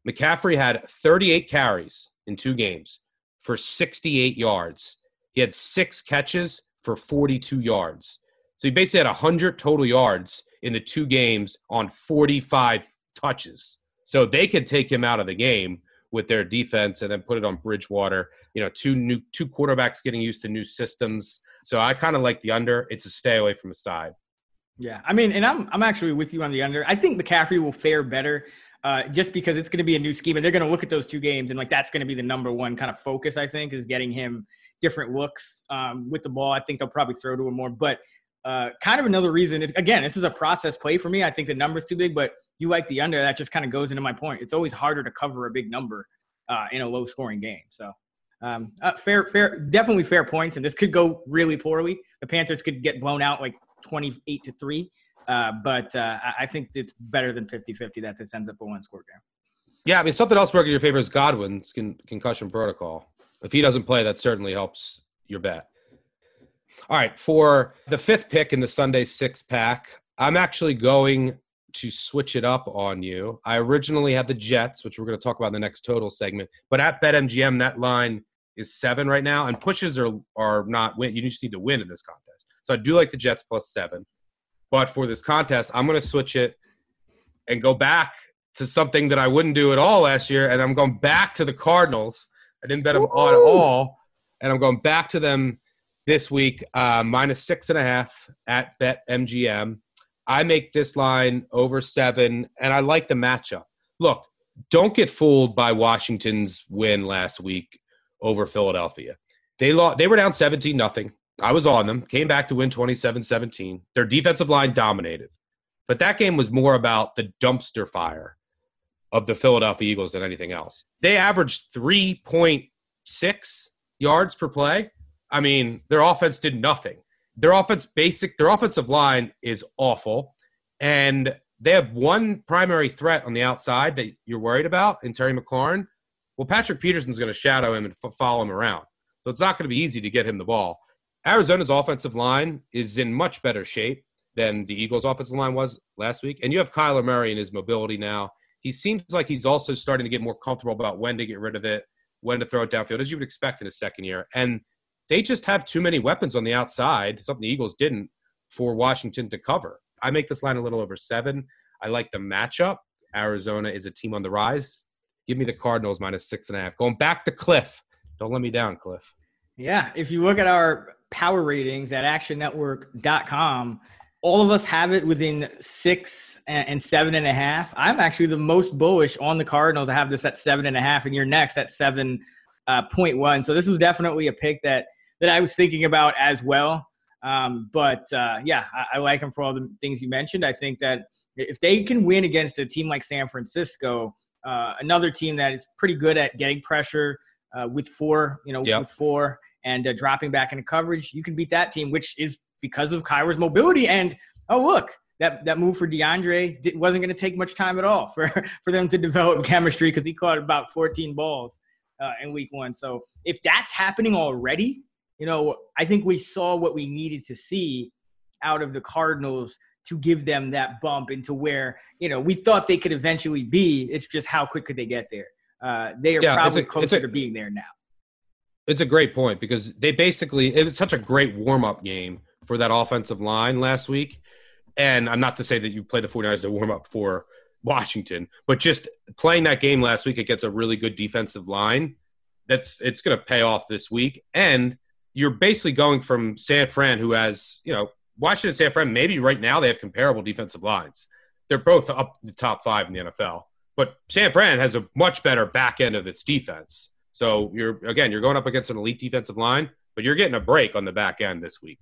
McCaffrey had 38 carries in two games for 68 yards. He had six catches for 42 yards. So he basically had 100 total yards in the two games on 45 touches. So they could take him out of the game with their defense and then put it on Bridgewater. You know, two new two quarterbacks getting used to new systems. So I kind of like the under. It's a stay away from the side. Yeah, I mean, and I'm I'm actually with you on the under. I think McCaffrey will fare better. Uh, just because it's going to be a new scheme and they're going to look at those two games and like that's going to be the number one kind of focus I think is getting him different looks um, with the ball. I think they'll probably throw to him more, but uh, kind of another reason. Again, this is a process play for me. I think the number's too big, but you like the under. That just kind of goes into my point. It's always harder to cover a big number uh, in a low scoring game. So um, uh, fair, fair, definitely fair points. And this could go really poorly. The Panthers could get blown out like 28 to three. Uh, but uh, I think it's better than 50 50 that this ends up a one score game. Yeah, I mean, something else working in your favor is Godwin's con- concussion protocol. If he doesn't play, that certainly helps your bet. All right, for the fifth pick in the Sunday six pack, I'm actually going to switch it up on you. I originally had the Jets, which we're going to talk about in the next total segment, but at BetMGM, that line is seven right now, and pushes are are not win. You just need to win in this contest. So I do like the Jets plus seven, but for this contest, I'm going to switch it and go back to something that I wouldn't do at all last year, and I'm going back to the Cardinals. I didn't bet them Woo-hoo! on all, and I'm going back to them this week, uh, minus six and a half at BetMGM. I make this line over seven, and I like the matchup. Look, don't get fooled by Washington's win last week over Philadelphia. They lost, they were down 17 nothing. I was on them, came back to win 27-17. Their defensive line dominated. But that game was more about the dumpster fire of the Philadelphia Eagles than anything else. They averaged 3.6 yards per play. I mean, their offense did nothing. Their offense basic, their offensive line is awful. And they have one primary threat on the outside that you're worried about in Terry McLaurin. Well, Patrick Peterson's going to shadow him and f- follow him around. So it's not going to be easy to get him the ball. Arizona's offensive line is in much better shape than the Eagles' offensive line was last week. And you have Kyler Murray and his mobility now. He seems like he's also starting to get more comfortable about when to get rid of it, when to throw it downfield, as you would expect in his second year. And they just have too many weapons on the outside, something the Eagles didn't, for Washington to cover. I make this line a little over seven. I like the matchup. Arizona is a team on the rise. Give me the Cardinals minus six and a half. Going back to Kliff. Don't let me down, Kliff. Yeah, if you look at our power ratings at actionnetwork.com, all of us have it within six and seven and a half. I'm actually the most bullish on the Cardinals. I have this at seven and a half, and you're next at seven uh, point one. So this was definitely a pick that that I was thinking about as well. Um, but uh, yeah, I, I like them for all the things you mentioned. I think that if they can win against a team like San Francisco, uh, another team that is pretty good at getting pressure uh, with four, you know, yep. with four and uh, dropping back into coverage, you can beat that team, which is because of Kyler's mobility. And oh, look, that that move for DeAndre wasn't going to take much time at all for *laughs* for them to develop chemistry because he caught about 14 balls uh, in week one. So if that's happening already, you know, I think we saw what we needed to see out of the Cardinals to give them that bump into where you know we thought they could eventually be. It's just how quick could they get there? Uh, they are yeah, probably a, closer a, to being there now. It's a great point because they basically it was such a great warm up game for that offensive line last week. And I'm not to say that you play the 49ers to warm up for Washington, but just playing that game last week against a really good defensive line, that's it's going to pay off this week. And you're basically going from San Fran, who has, you know, Washington San Fran, maybe right now they have comparable defensive lines. They're both up the top five in the NFL. But San Fran has a much better back end of its defense. So you're again, you're going up against an elite defensive line, but you're getting a break on the back end this week.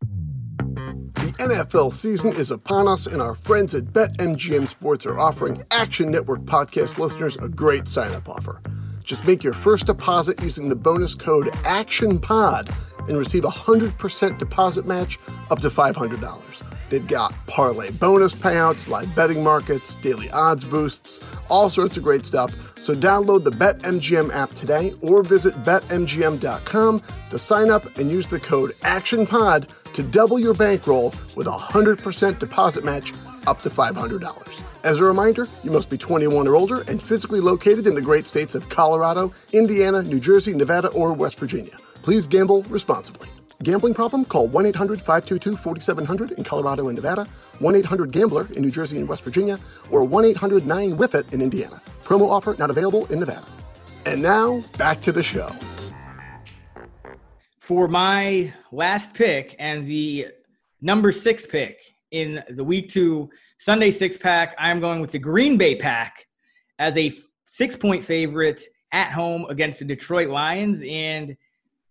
The NFL season is upon us, and our friends at BetMGM Sports are offering Action Network podcast listeners a great sign up offer. Just make your first deposit using the bonus code ACTIONPOD and receive a 100% deposit match up to $500. They've got parlay bonus payouts, live betting markets, daily odds boosts, all sorts of great stuff. So download the BetMGM app today or visit betmgm.com to sign up and use the code ACTIONPOD to double your bankroll with a 100% deposit match up to $500. As a reminder, you must be 21 or older and physically located in the great states of Colorado, Indiana, New Jersey, Nevada, or West Virginia. Please gamble responsibly. Gambling problem? Call 1 800 522 4700 in Colorado and Nevada, 1 800 Gambler in New Jersey and West Virginia, or 1 800 9 with it in Indiana. Promo offer not available in Nevada. And now, back to the show. For my last pick and the number six pick in the week two Sunday six pack. I'm going with the Green Bay pack as a six point favorite at home against the Detroit Lions. And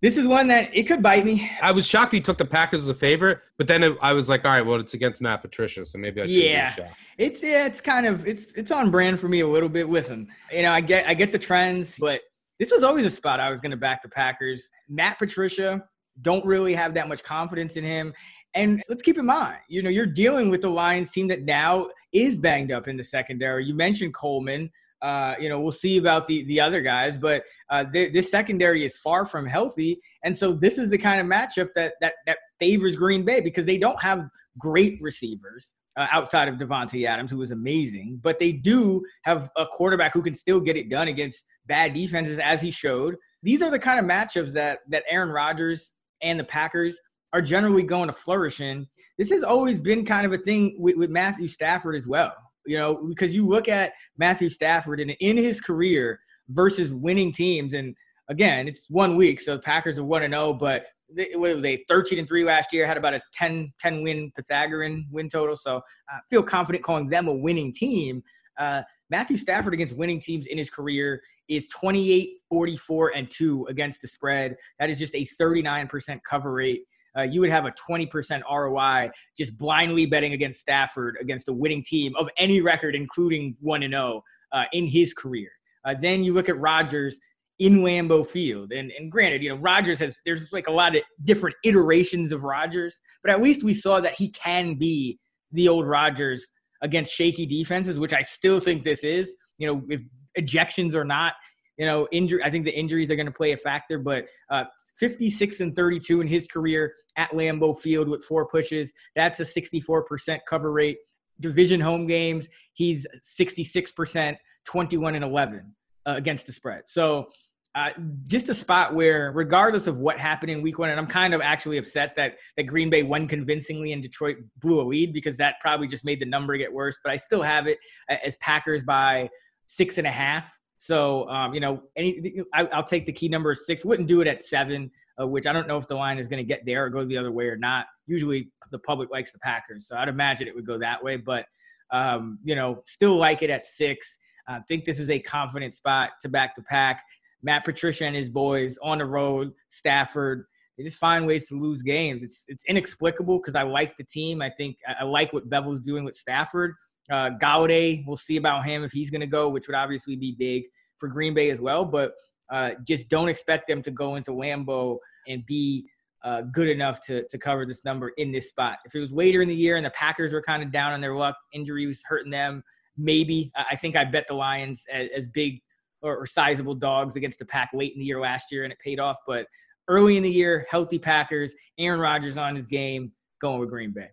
this is one that it could bite me. I was shocked he took the Packers as a favorite, but then it, I was like, all right, well, it's against Matt Patricia, so maybe I should yeah. It's yeah, it's kind of it's it's on brand for me a little bit. with Listen, you know, I get I get the trends, but this was always a spot I was going to back the Packers. Matt Patricia, don't really have that much confidence in him. And let's keep in mind, you know, you're dealing with the Lions team that now is banged up in the secondary. You mentioned Coleman. Uh, you know, we'll see about the the other guys, but uh, th- this secondary is far from healthy, and so this is the kind of matchup that that that favors Green Bay because they don't have great receivers uh, outside of Davante Adams, who was amazing, but they do have a quarterback who can still get it done against bad defenses, as he showed. These are the kind of matchups that that Aaron Rodgers and the Packers are generally going to flourish in. This has always been kind of a thing with, with Matthew Stafford as well. You know, because you look at Matthew Stafford and in his career versus winning teams, and again, it's one week, so the Packers are one and zero, oh, but they, what were they 13 and 3 last year had about a 10 10 win pythagorean win total so i feel confident calling them a winning team uh, matthew stafford against winning teams in his career is 28 44 and 2 against the spread that is just a 39% cover rate uh, you would have a 20% ROI just blindly betting against Stafford against a winning team of any record, including 1 and 0 uh, in his career. Uh, then you look at Rodgers in Lambeau Field. And, and granted, you know, Rodgers has, there's like a lot of different iterations of Rodgers, but at least we saw that he can be the old Rodgers against shaky defenses, which I still think this is. You know, if ejections or not, you know, injury. I think the injuries are going to play a factor, but uh, 56 and 32 in his career at Lambeau Field with four pushes. That's a 64% cover rate. Division home games, he's 66%, 21 and 11 uh, against the spread. So uh, just a spot where, regardless of what happened in Week One, and I'm kind of actually upset that that Green Bay won convincingly and Detroit blew a lead because that probably just made the number get worse. But I still have it as Packers by six and a half. So, um, you know, any I, will take the key number six. Wouldn't do it at seven. uh, which I don't know if the line is going to get there or go the other way or not. Usually the public likes the Packers, so I'd imagine it would go that way. But um, you know, still like it at six. I think this is a confident spot to back the pack. Matt Patricia and his boys on the road, Stafford. They just find ways to lose games. It's it's inexplicable because I like the team. I think I like what Bevell's doing with Stafford. Uh, Golladay, we'll see about him if he's going to go, which would obviously be big for Green Bay as well. But uh, just don't expect them to go into Lambeau and be uh, good enough to to cover this number in this spot. If it was later in the year and the Packers were kind of down on their luck, injuries hurting them, maybe I think I bet the Lions as, as big or, or, sizable dogs against the Pack late in the year last year, and it paid off. But early in the year, healthy Packers, Aaron Rodgers on his game, going with Green Bay.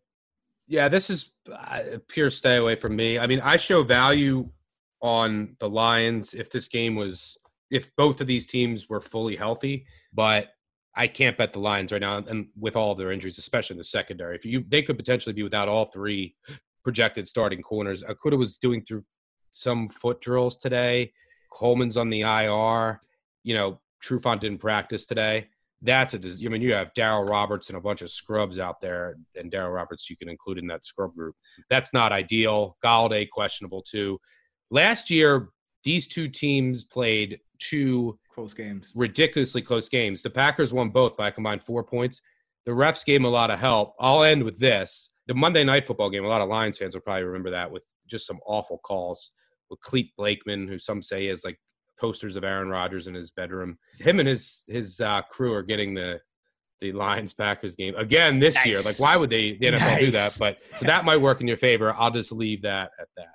Yeah, this is a pure stay away from me. I mean, I show value on the Lions if this game was if both of these teams were fully healthy, but I can't bet the Lions right now, and with all their injuries, especially in the secondary, if you they could potentially be without all three projected starting corners. Okudah was doing through some foot drills today. Coleman's on the IR. You know, Trufant didn't practice today. That's a. I mean, you have Darryl Roberts and a bunch of scrubs out there, and Darryl Roberts you can include in that scrub group. That's not ideal. Golladay questionable too. Last year, these two teams played two close games, ridiculously close games. The Packers won both by a combined four points. The refs gave them a lot of help. I'll end with this: the Monday Night Football game. A lot of Lions fans will probably remember that with just some awful calls with Clete Blakeman, who some say is like posters of Aaron Rodgers in his bedroom. Him and his his uh, crew are getting the the Lions Packers game again this nice. year. Like, why would they the NFL nice. do that? But so that might work in your favor. I'll just leave that at that.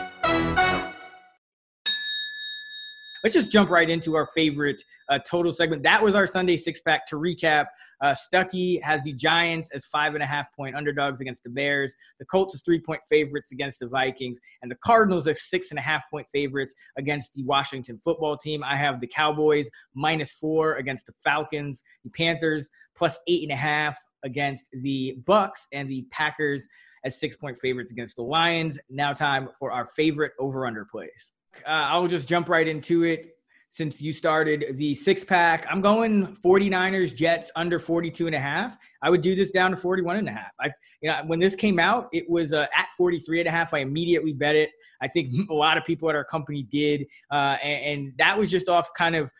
Let's just jump right into our favorite uh, total segment. That was our Sunday six pack. To recap, uh, Stuckey has the Giants as five and a half point underdogs against the Bears. The Colts as three point favorites against the Vikings, and the Cardinals as six and a half point favorites against the Washington football team. I have the Cowboys minus four against the Falcons. The Panthers plus eight and a half against the Bucs, and the Packers as six point favorites against the Lions. Now, time for our favorite over under plays. Uh, I'll just jump right into it since you started the six pack. I'm going 49ers Jets under 42 and a half. I would do this down to 41 and a half. I you know when this came out, it was uh, at 43 and a half. I immediately bet it. I think *laughs* a lot of people at our company did, uh, and, and that was just off kind of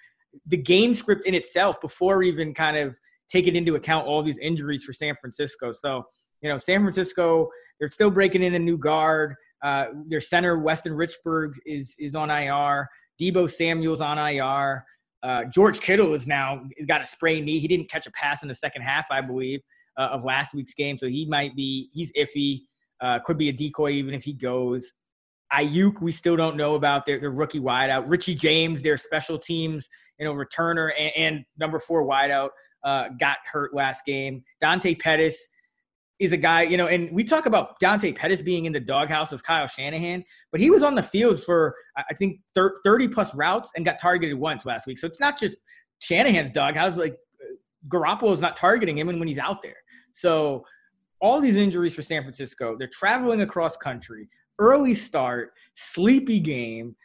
the game script in itself before even kind of taking into account all these injuries for San Francisco. So you know, San Francisco, they're still breaking in a new guard. Uh, their center Weston Richburg is is on IR. Deebo Samuel's on IR. Uh, George Kittle is now got a sprained knee. He didn't catch a pass in the second half, I believe, uh, of last week's game, so he might be he's iffy. Uh, could be a decoy even if he goes. Aiyuk, we still don't know about their, their rookie wideout. Richie James, their special teams, you know, returner and, and number four wideout, uh, got hurt last game. Dante Pettis is a guy, you know, and we talk about Dante Pettis being in the doghouse of Kyle Shanahan, but he was on the field for, I think, 30 plus routes and got targeted once last week. So it's not just Shanahan's doghouse. Like Garoppolo is not targeting him when he's out there. So all these injuries for San Francisco, they're traveling across country, early start, sleepy game.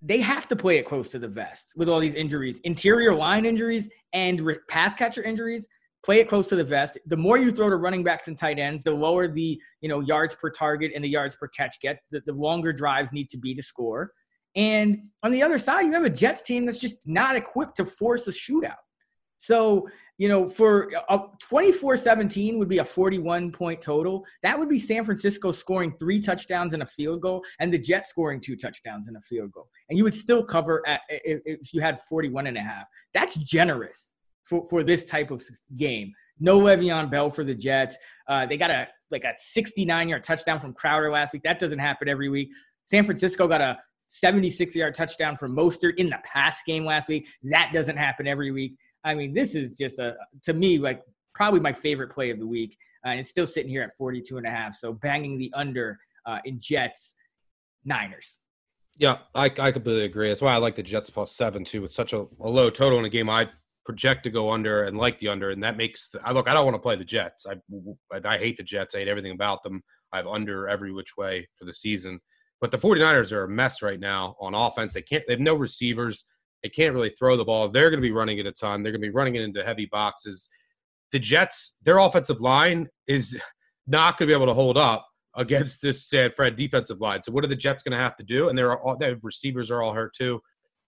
They have to play it close to the vest with all these injuries, interior line injuries and pass catcher injuries play it close to the vest. The more you throw to running backs and tight ends, the lower the you know yards per target and the yards per catch get. The, the longer drives need to be to score. And on the other side, you have a Jets team that's just not equipped to force a shootout. So, you know, for a 24 17 would be a 41 point total. That would be San Francisco scoring three touchdowns and a field goal, and the Jets scoring two touchdowns and a field goal. And you would still cover at, if you had 41 and a half. That's generous for, for this type of game. No Le'Veon Bell for the Jets. Uh, they got a like a 69 yard touchdown from Crowder last week. That doesn't happen every week. San Francisco got a 76 yard touchdown from Mostert in the pass game last week. That doesn't happen every week. I mean, this is just a to me like probably my favorite play of the week. Uh, and it's still sitting here at 42 and a half. So banging the under uh, in Jets, Niners. Yeah, I, I completely agree. That's why I like the Jets plus seven too. With such a, a low total in a game, I project to go under and like the under, and that makes. I look. I don't want to play the Jets. I I hate the Jets. I hate everything about them. I have under every which way for the season. But the 49ers are a mess right now on offense. They can't. They have no receivers. They can't really throw the ball. They're going to be running it a ton. They're going to be running it into heavy boxes. The Jets, their offensive line is *laughs* not going to be able to hold up against this San Fran defensive line. So what are the Jets going to have to do? And they're all their receivers are all hurt too.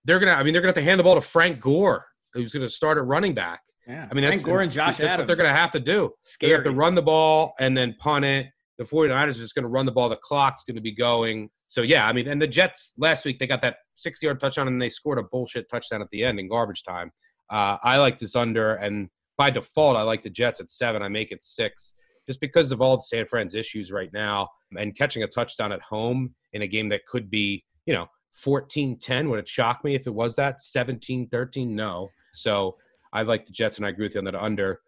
They're gonna. I mean, they're gonna have to hand the ball to Frank Gore, who's going to start at running back. Yeah, I mean, that's Gore and Josh that's Adams. what they're going to have to do. They have to run the ball and then punt it. The 49ers are just going to run the ball. The clock's going to be going. So yeah, I mean, and the Jets last week they got that 60-yard touchdown and they scored a bullshit touchdown at the end in garbage time. Uh, I like this under, and by default, I like the Jets at seven. I make it six just because of all the San Fran's issues right now and catching a touchdown at home in a game that could be, you know, 14-10 would it shock me if it was that 17-13 no so i like the jets and i agree with you on that under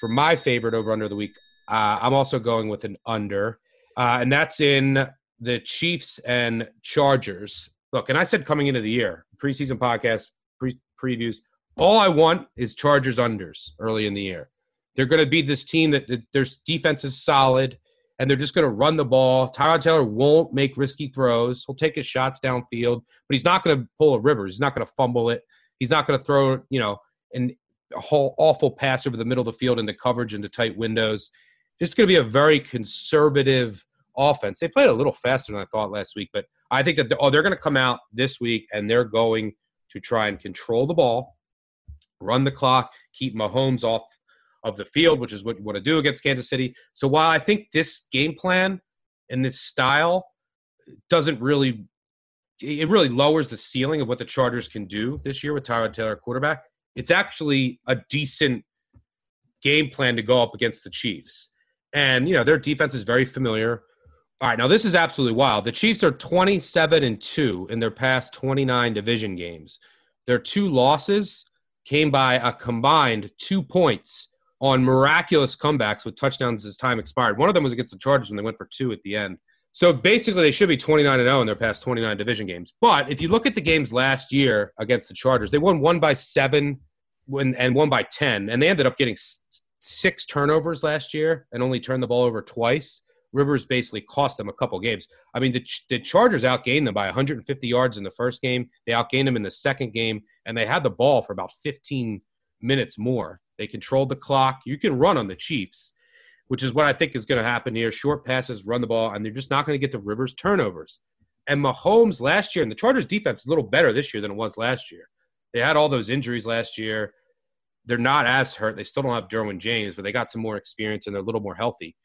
for my favorite over under of the week uh, i'm also going with an under uh, and that's in the chiefs and chargers look and i said coming into the year preseason podcast pre- previews all i want is chargers unders early in the year they're going to be this team that, that their defense is solid and they're just going to run the ball. Tyrod Taylor won't make risky throws. He'll take his shots downfield, but he's not going to pull a river. He's not going to fumble it. He's not going to throw, you know, an a whole awful pass over the middle of the field into coverage into tight windows. Just going to be a very conservative offense. They played a little faster than I thought last week, but I think that oh, they're going to come out this week and they're going to try and control the ball, run the clock, keep Mahomes off of the field, which is what you want to do against Kansas City. So while I think this game plan and this style doesn't really, it really lowers the ceiling of what the Chargers can do this year with Tyrod Taylor quarterback. It's actually a decent game plan to go up against the Chiefs. And, you know, their defense is very familiar. All right, now this is absolutely wild. The Chiefs are 27 and 2 in their past 29 division games. Their two losses came by a combined two points on miraculous comebacks with touchdowns as time expired. One of them was against the Chargers when they went for two at the end. So basically, they should be 29 and 0 in their past 29 division games. But if you look at the games last year against the Chargers, they won one by seven when, and one by 10, and they ended up getting six turnovers last year and only turned the ball over twice. Rivers basically cost them a couple games. I mean, the, the Chargers outgained them by 150 yards in the first game. They outgained them in the second game, and they had the ball for about 15 minutes more. They controlled the clock. You can run on the Chiefs, which is what I think is going to happen here. Short passes, run the ball, and they're just not going to get the Rivers turnovers. And Mahomes last year, and the Chargers defense is a little better this year than it was last year. They had all those injuries last year. They're not as hurt. They still don't have Derwin James, but they got some more experience and they're a little more healthy.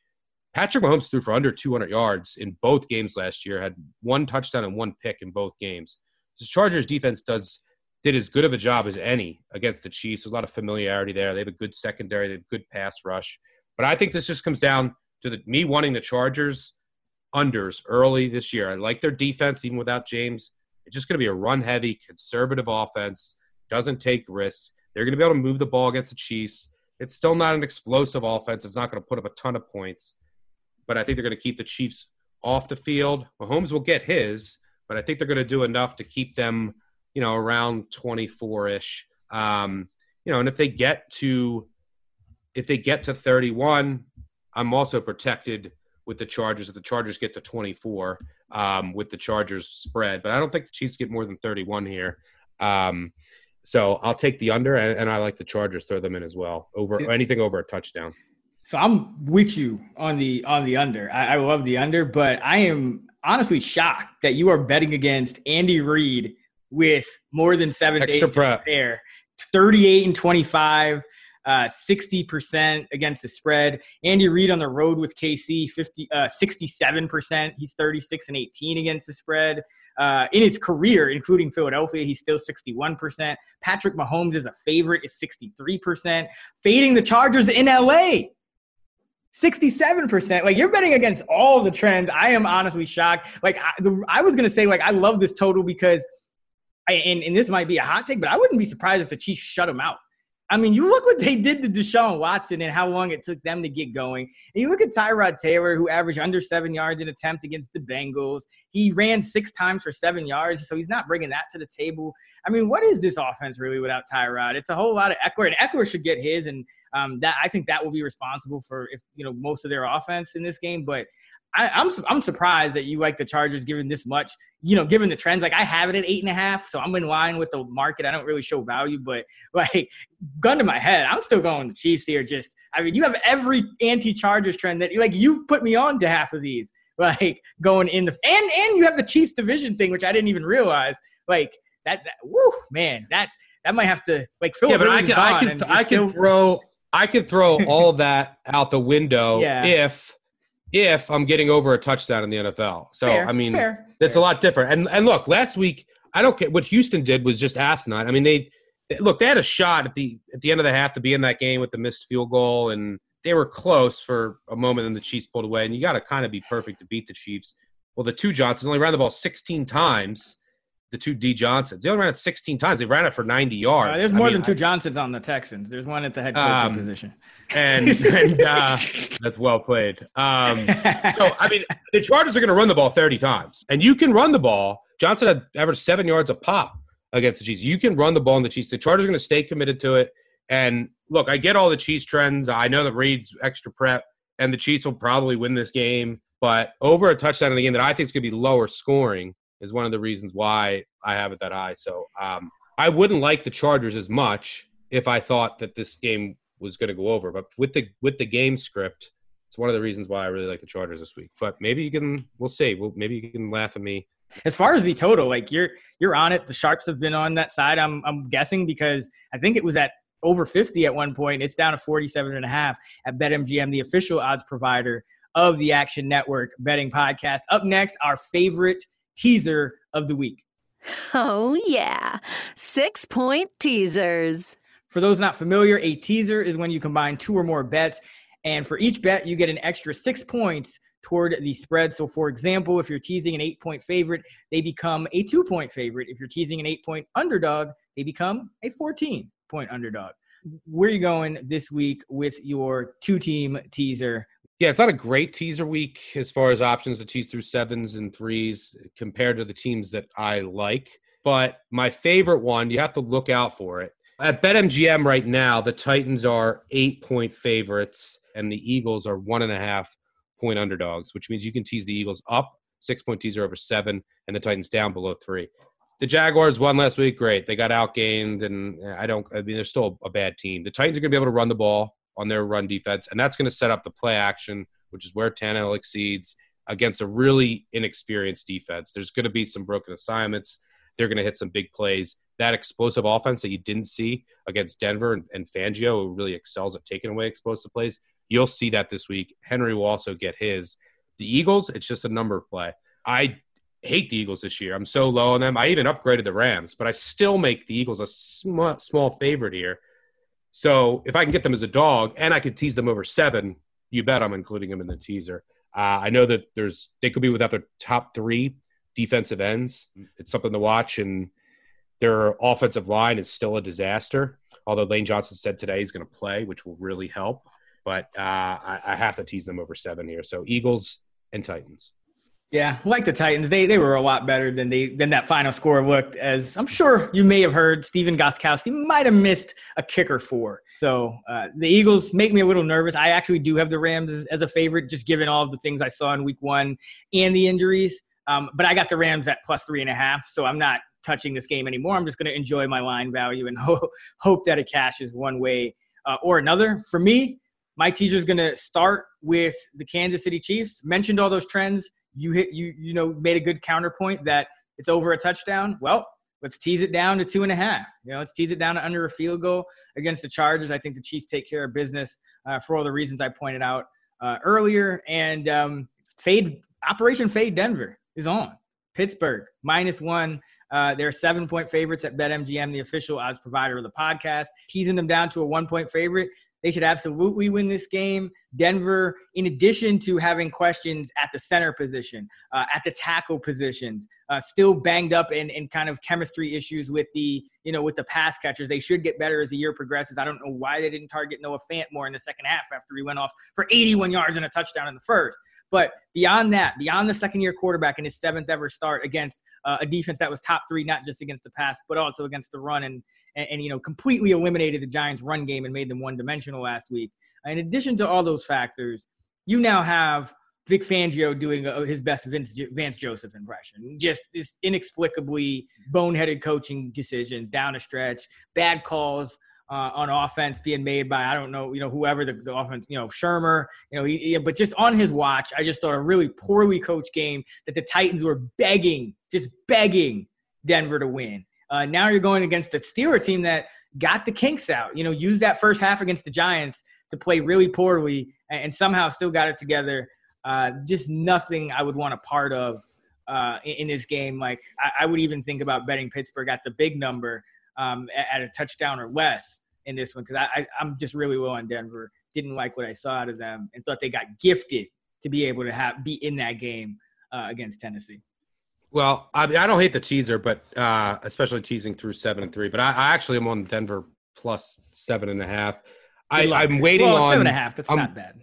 Patrick Mahomes threw for under 200 yards in both games last year, had one touchdown and one pick in both games. This Chargers defense does did as good of a job as any against the Chiefs. There's a lot of familiarity there. They have a good secondary, they have good pass rush. But I think this just comes down to the, me wanting the Chargers unders early this year. I like their defense even without James. It's just going to be a run heavy, conservative offense, doesn't take risks. They're going to be able to move the ball against the Chiefs. It's still not an explosive offense. It's not going to put up a ton of points, but I think they're going to keep the Chiefs off the field. Mahomes will get his, but I think they're going to do enough to keep them, you know, around 24 ish. Um, you know, and if they get to if they get to 31, I'm also protected with the Chargers. If the Chargers get to 24 um, with the Chargers spread, but I don't think the Chiefs get more than 31 here. Um, so I'll take the under, and, and, I like the Chargers throw them in as well over anything over a touchdown. So I'm with you on the on the under. I, I love the under, but I am honestly shocked that you are betting against Andy Reid with more than seven Extra days prep. to prepare. 38 and 25 uh, 60% against the spread. Andy Reid on the road with KC, 50, uh, 67%. He's 36 and 18 against the spread. Uh, in his career, including Philadelphia, he's still 61%. Patrick Mahomes is a favorite, is 63%. Fading the Chargers in LA, 67%. Like you're betting against all the trends. I am honestly shocked. Like I, the, I was going to say, like, I love this total because, I, and, and this might be a hot take, but I wouldn't be surprised if the Chiefs shut them out. I mean, you look what they did to Deshaun Watson and how long it took them to get going. And you look at Tyrod Taylor, who averaged under seven yards in attempt against the Bengals. He ran six times for seven yards, so he's not bringing that to the table. I mean, what is this offense really without Tyrod? It's a whole lot of Ekeler, and Ekeler should get his, and um, that I think that will be responsible for if you know most of their offense in this game. But I, I'm I'm surprised that you like the Chargers given this much. You know, given the trends, like I have it at eight and a half, so I'm in line with the market. I don't really show value, but like gun to my head, I'm still going the Chiefs here. Just I mean, you have every anti-Chargers trend that like you put me on to half of these, *laughs* like going in the and and you have the Chiefs division thing, which I didn't even realize. Like that, that woo, man, that's that might have to like Phil. Yeah, but I can I can I can throw I can throw *laughs* all that out the window yeah. if if I'm getting over a touchdown in the NFL. So fair, I mean, fair, that's fair. a lot different. And and look, last week I don't care what Houston did was just asinine. I mean, they, they look they had a shot at the at the end of the half to be in that game with the missed field goal, and they were close for a moment, and the Chiefs pulled away. And you got to kind of be perfect to beat the Chiefs. Well, the two Johnsons only ran the ball 16 times the two D Johnsons. They only ran it 16 times. They ran it for 90 yards. Uh, there's more I mean, than two Johnsons on the Texans. There's one at the head coaching um, position. And, *laughs* and uh, that's well played. Um, so, I mean, the Chargers are going to run the ball 30 times. And you can run the ball. Johnson had averaged seven yards a pop against the Chiefs. You can run the ball in the Chiefs. The Chargers are going to stay committed to it. And look, I get all the Chiefs trends. I know that Reid's extra prep, and the Chiefs will probably win this game. But over a touchdown in the game that I think is going to be lower scoring is one of the reasons why I have it that high. So um, I wouldn't like the Chargers as much if I thought that this game was going to go over. But with the with the game script, it's one of the reasons why I really like the Chargers this week. But maybe you can, we'll see. Well, maybe you can laugh at me. As far as the total, like you're you're on it. The sharps have been on that side. I'm I'm guessing because I think it was at over 50 at one point. It's down to 47 and a half at BetMGM, the official odds provider of the Action Network betting podcast. Up next, our favorite teaser of the week. Oh, yeah. Six point teasers. For those not familiar, a teaser is when you combine two or more bets. And for each bet, you get an extra six points toward the spread. So, for example, if you're teasing an eight point favorite, they become a two point favorite. If you're teasing an eight point underdog, they become a 14 point underdog. Where are you going this week with your two team teaser yeah, it's not a great teaser week as far as options to tease through sevens and threes compared to the teams that I like. But my favorite one, you have to look out for it. At BetMGM right now, the Titans are eight point favorites and the Eagles are one and a half point underdogs, which means you can tease the Eagles up, six point teaser over seven, and the Titans down below three. The Jaguars won last week. Great. They got outgained, and I don't, I mean, they're still a bad team. The Titans are going to be able to run the ball on their run defense, and that's going to set up the play action, which is where Tannehill exceeds against a really inexperienced defense. There's going to be some broken assignments. They're going to hit some big plays. That explosive offense that you didn't see against Denver and, and Fangio, who really excels at taking away explosive plays, you'll see that this week. Henry will also get his. The Eagles, it's just a number play. I hate the Eagles this year. I'm so low on them. I even upgraded the Rams, but I still make the Eagles a small, small favorite here. So if I can get them as a dog and I could tease them over seven, you bet I'm including them in the teaser. Uh, I know that there's they could be without their top three defensive ends. It's something to watch, and their offensive line is still a disaster. Although Lane Johnson said today he's going to play, which will really help. But uh, I, I have to tease them over seven here. So Eagles and Titans. Yeah, like the Titans, they they were a lot better than they than that final score looked. As I'm sure you may have heard, Stephen Gostkowski might have missed a kicker for. So uh, the Eagles make me a little nervous. I actually do have the Rams as, as, a favorite, just given all of the things I saw in Week One and the injuries. Um, but I got the Rams at plus three and a half, so I'm not touching this game anymore. I'm just going to enjoy my line value and *laughs* ho- hope that it cashes one way uh, or another. For me, my teaser is going to start with the Kansas City Chiefs. Mentioned all those trends you hit you you know made a good counterpoint that it's over a touchdown. Well, let's tease it down to two and a half. You know, let's tease it down to under a field goal against the Chargers. I think the Chiefs take care of business uh, for all the reasons I pointed out uh, earlier. And um, fade Operation Fade Denver is on. Pittsburgh minus one. Uh, they're seven point favorites at BetMGM, the official odds provider of the podcast. Teasing them down to a one point favorite. They should absolutely win this game. Denver, in addition to having questions at the center position, uh, at the tackle positions, uh, still banged up and, kind of chemistry issues with the you know with the pass catchers. They should get better as the year progresses. I don't know why they didn't target Noah Fant more in the second half after he went off for 81 yards and a touchdown in the first. But beyond that, beyond the second year quarterback in his seventh ever start against uh, a defense that was top three, not just against the pass, but also against the run, and, and, and you know completely eliminated the Giants' run game and made them one dimensional last week. In addition to all those factors, you now have Vic Fangio doing uh, his best Vince, Vance Joseph impression. Just this inexplicably boneheaded coaching decisions down a stretch, bad calls uh, on offense being made by I don't know, you know, whoever the, the offense, you know, Shurmur, you know, he, he, but just on his watch, I just thought a really poorly coached game that the Titans were begging, just begging Denver to win. Uh, now you're going against the Steeler team that got the kinks out. You know, used that first half against the Giants to play really poorly and, somehow still got it together. Uh, just nothing I would want a part of uh, in, this game. Like I, I, would even think about betting Pittsburgh at the big number um, at, a touchdown or less in this one because I, I, I'm just really low on Denver. Didn't like what I saw out of them and thought they got gifted to be able to have be in that game uh, against Tennessee. Well, I, I don't hate the teaser, but uh, especially teasing through seven and three. But I, I actually am on Denver plus seven and a half. I, am waiting well, on seven and a half. That's I'm, not bad.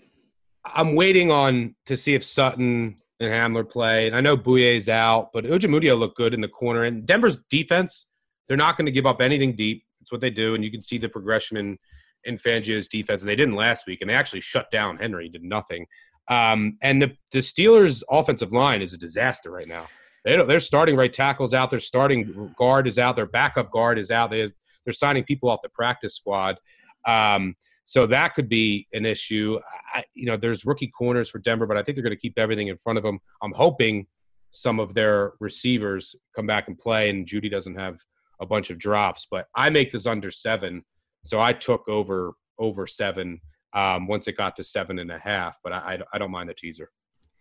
I'm waiting on to see if Sutton and Hamler play. And I know Bouye's out, but Ojemudia looked good in the corner. And Denver's defense, they're not going to give up anything deep. It's what they do, and you can see the progression in in Fangio's defense. And they didn't last week, and they actually shut down Henry, He did nothing. Um, and the the Steelers' offensive line is a disaster right now. They they're starting right tackles out. Their starting guard is out. Their backup guard is out. They they're signing people off the practice squad. Um, so that could be an issue. I, you know, there's rookie corners for Denver, but I think they're going to keep everything in front of them. I'm hoping some of their receivers come back and play, and Jeudy doesn't have a bunch of drops. But I make this under seven, so I took over over seven um, once it got to seven and a half. But I, I, don't mind the teaser.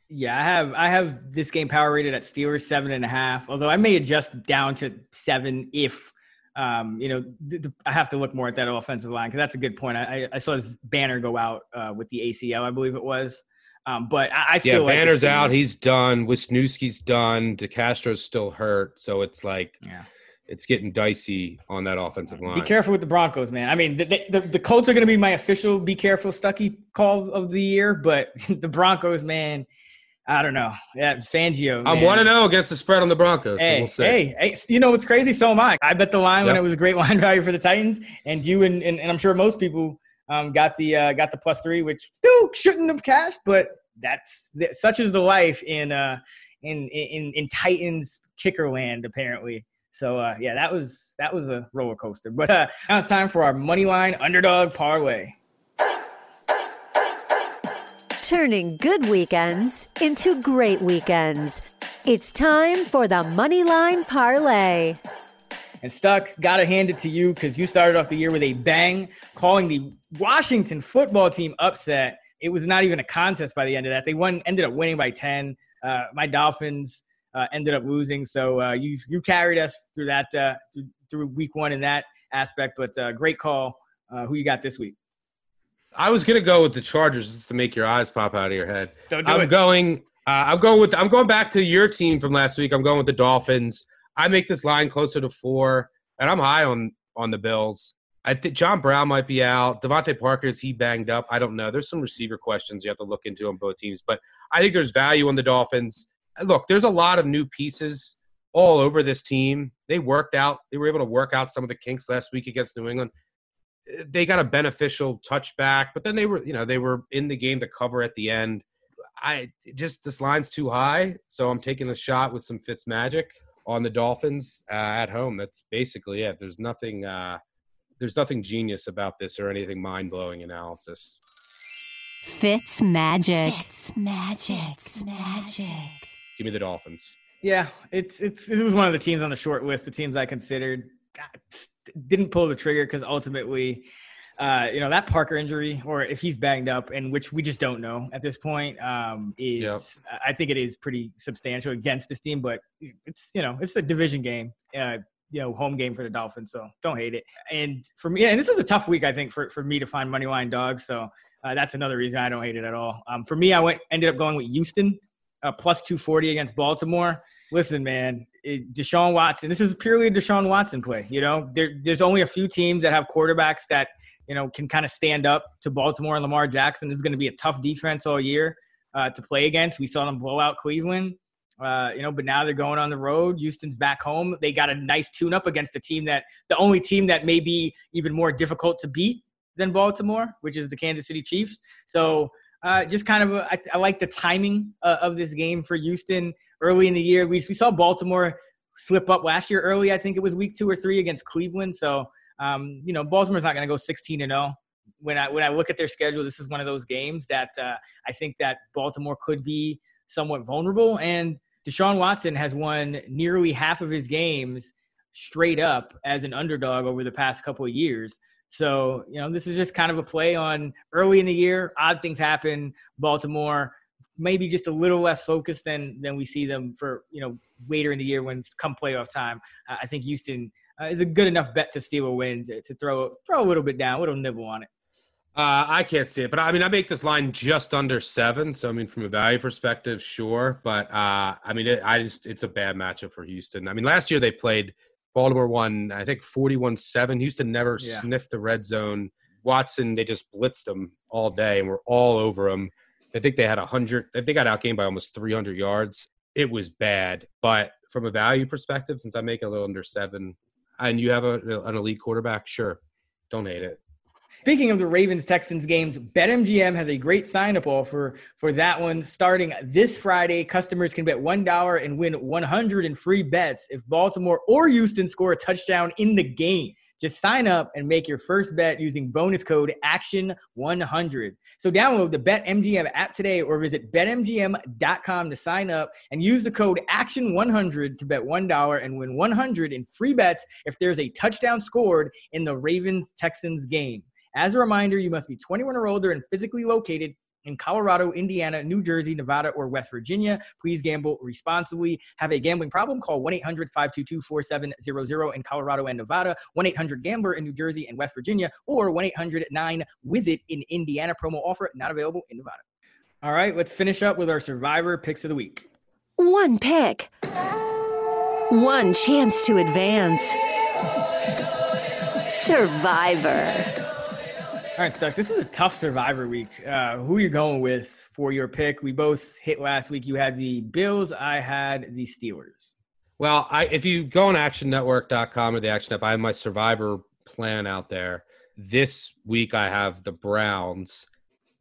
Yeah, I have I have this game power rated at Steelers seven and a half. Although I may adjust down to seven if um, you know, th- th- I have to look more at that offensive line because that's a good point. I, I saw his banner go out uh, with the ACL, I believe it was. Um, but I, I still yeah, like Banner's out. He's done. Wisniewski's done. DeCastro's still hurt. So it's like, yeah. it's getting dicey on that offensive line. Be careful with the Broncos, man. I mean, the, the, the Colts are going to be my official "Be careful, Stuckey call of the year, but *laughs* the Broncos, man, I don't know. Yeah, Fangio. I'm one to know against the spread on the Broncos. Hey, so we'll hey, hey, you know what's crazy? So am I. I bet the line yep. when it was a great *laughs* line value for the Titans, and you and, and, and I'm sure most people um, got the uh, got the plus three, which still shouldn't have cashed, but that's such is the life in uh in in in Titans kicker land apparently. So uh, yeah, that was that was a roller coaster. But uh, now it's time for our money line underdog parlay turning good weekends into great weekends. It's time for the Moneyline Parlay. And Stuck, gotta hand it to you because you started off the year with a bang, calling the Washington football team upset. It was not even a contest by the end of that. They won, ended up winning by 10. Uh, my Dolphins uh, ended up losing. So uh, you you carried us through that uh, through, through, week one in that aspect. But uh, great call. Uh, who you got this week? I was gonna go with the Chargers just to make your eyes pop out of your head. Don't do I'm it. going. Uh, I'm going with. I'm going back to your team from last week. I'm going with the Dolphins. I make this line closer to four, and I'm high on on the Bills. I think John Brown might be out. DeVante Parker is he banged up? I don't know. There's some receiver questions you have to look into on both teams, but I think there's value on the Dolphins. Look, there's a lot of new pieces all over this team. They worked out. They were able to work out some of the kinks last week against New England they got a beneficial touchback, but then they were, you know, they were in the game to cover at the end. I just this line's too high, so I'm taking a shot with some Fitz magic on the Dolphins uh, at home. That's basically it. There's nothing, uh, there's nothing genius about this or anything mind blowing analysis. Fitz magic. Fitz magic. Fitz magic. Give me the Dolphins. Yeah, it's it's it was one of the teams on the short list, the teams I considered. Didn't pull the trigger because ultimately, uh, you know, that Parker injury, or if he's banged up, and which we just don't know at this point, um, is yep. I think it is pretty substantial against this team. But it's you know, it's a division game. Uh, you know, home game for the Dolphins, so don't hate it. And for me, and this was a tough week, I think, for, for me to find money line dogs. So uh, that's another reason I don't hate it at all. Um, for me, I went ended up going with Houston uh, plus 240 against Baltimore. Listen, man, Deshaun Watson. This is purely a Deshaun Watson play. You know, there, there's only a few teams that have quarterbacks that you know can kind of stand up to Baltimore and Lamar Jackson. This is going to be a tough defense all year uh, to play against. We saw them blow out Cleveland. Uh, you know, but now they're going on the road. Houston's back home. They got a nice tune up against a team that the only team that may be even more difficult to beat than Baltimore, which is the Kansas City Chiefs. So uh, just kind of, a, I, like the timing uh, of this game for Houston early in the year. We, we saw Baltimore slip up last year early. I think it was week two or three against Cleveland. So, um, you know, Baltimore's not going to go 16 to 0. When I when I look at their schedule, this is one of those games that uh, I think that Baltimore could be somewhat vulnerable. And Deshaun Watson has won nearly half of his games straight up as an underdog over the past couple of years. So, you know, this is just kind of a play on early in the year. Odd things happen. Baltimore maybe just a little less focused than than we see them for you know later in the year when come playoff time. I think Houston uh, is a good enough bet to steal a win to, to throw throw a little bit down, a little nibble on it. Uh, I can't see it, but I mean, I make this line just under seven. So I mean, from a value perspective, sure, but uh, I mean, it, I just it's a bad matchup for Houston. I mean, last year they played Baltimore won, I think, 41 7. Houston never yeah. sniffed the red zone. Watson, they just blitzed them all day and were all over them. I think they had 100, they got outgained by almost 300 yards. It was bad. But from a value perspective, since I make a little under seven, and you have a, an elite quarterback, sure, don't hate it. Speaking of the Ravens Texans games, BetMGM has a great sign up offer for that one starting this Friday. Customers can bet $1 and win 100 in free bets if Baltimore or Houston score a touchdown in the game. Just sign up and make your first bet using bonus code ACTION100. So download the BetMGM app today or visit betmgm.com to sign up and use the code ACTION100 to bet $1 and win 100 in free bets if there's a touchdown scored in the Ravens Texans game. As a reminder, you must be 21 or older and physically located in Colorado, Indiana, New Jersey, Nevada, or West Virginia. Please gamble responsibly. Have a gambling problem? Call 1 800 522 4700 in Colorado and Nevada, 1 800 Gambler in New Jersey and West Virginia, or 1 800 9 with it in Indiana. Promo offer not available in Nevada. All right, let's finish up with our survivor picks of the week. One pick, one chance to advance. Survivor. All right, Stuck. This is a tough Survivor week. Uh, who are you going with for your pick? We both hit last week. You had the Bills. I had the Steelers. Well, I, if you go on ActionNetwork.com or the Action App, I have my Survivor plan out there. This week, I have the Browns.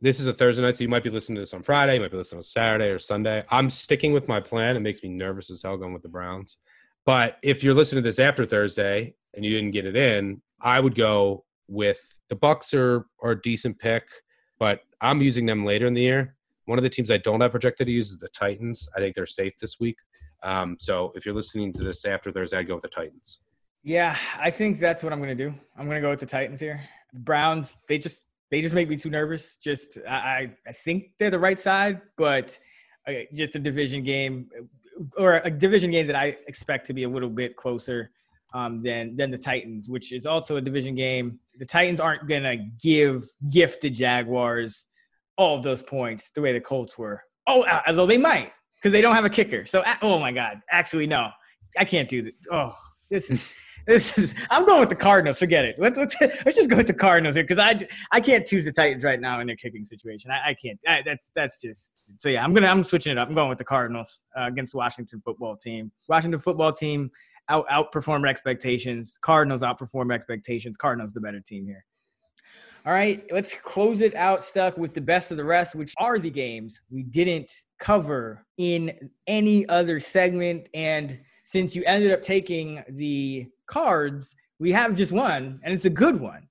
This is a Thursday night, so you might be listening to this on Friday. You might be listening on Saturday or Sunday. I'm sticking with my plan. It makes me nervous as hell going with the Browns. But if you're listening to this after Thursday and you didn't get it in, I would go with the Bucs are are a decent pick, but I'm using them later in the year. One of the teams I don't have projected to use is the Titans. I think they're safe this week. Um, so if you're listening to this after Thursday, I'd go with the Titans. Yeah, I think that's what I'm going to do. I'm going to go with the Titans here. Browns, they just they just make me too nervous. Just I I think they're the right side, but uh, just a division game or a division game that I expect to be a little bit closer um, than than the Titans, which is also a division game. The Titans aren't gonna give gift the Jaguars all of those points the way the Colts were. Oh, uh, although they might because they don't have a kicker. So, oh my God, actually no, I can't do this. Oh, this is. *laughs* This is. I'm going with the Cardinals. Forget it. Let's let's, *laughs* let's just go with the Cardinals here because I I can't choose the Titans right now in their kicking situation. I, I can't. I, that's that's just. So yeah, I'm gonna I'm switching it up. I'm going with the Cardinals uh, against Washington football team. Washington football team out outperformed expectations. Cardinals outperformed expectations. Cardinals the better team here. All right, let's close it out stuck with the best of the rest, which are the games we didn't cover in any other segment. And since you ended up taking the cards, we have just one, and it's a good one.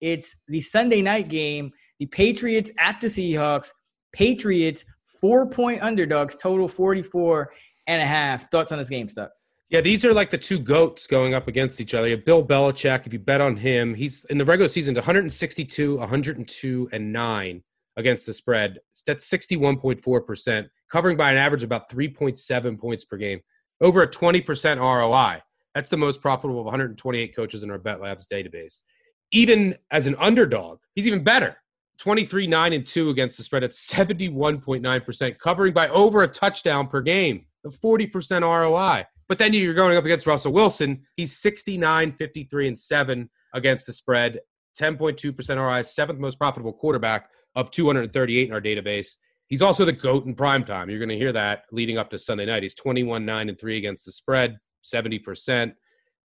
It's the Sunday night game, the Patriots at the Seahawks. Patriots, four point underdogs, total 44 and a half. Thoughts on this game, stuff? Yeah, these are like the two goats going up against each other. You have Bill Belichick. If you bet on him, he's in the regular season 162, 102, and nine against the spread. That's 61.4%, covering by an average of about 3.7 points per game. Over a 20% ROI. That's the most profitable of 128 coaches in our Bet Labs database. Even as an underdog, he's even better. 23 9 and 2 against the spread at 71.9%, covering by over a touchdown per game, a 40% ROI. But then you're going up against Russell Wilson. He's 69, 53, and 7 against the spread, 10.2% ROI, seventh most profitable quarterback of 238 in our database. He's also the GOAT in prime time. You're going to hear that leading up to Sunday night. He's 21, 9, and 3 against the spread, 70%,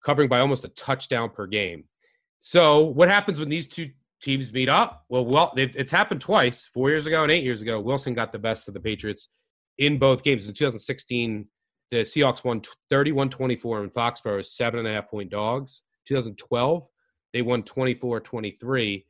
covering by almost a touchdown per game. So, what happens when these two teams meet up? Well, well, it's happened twice, four years ago and eight years ago. Wilson got the best of the Patriots in both games. In 2016, the Seahawks won 31 24 in Foxborough as seven and a half point dogs. 2012, they won 24 23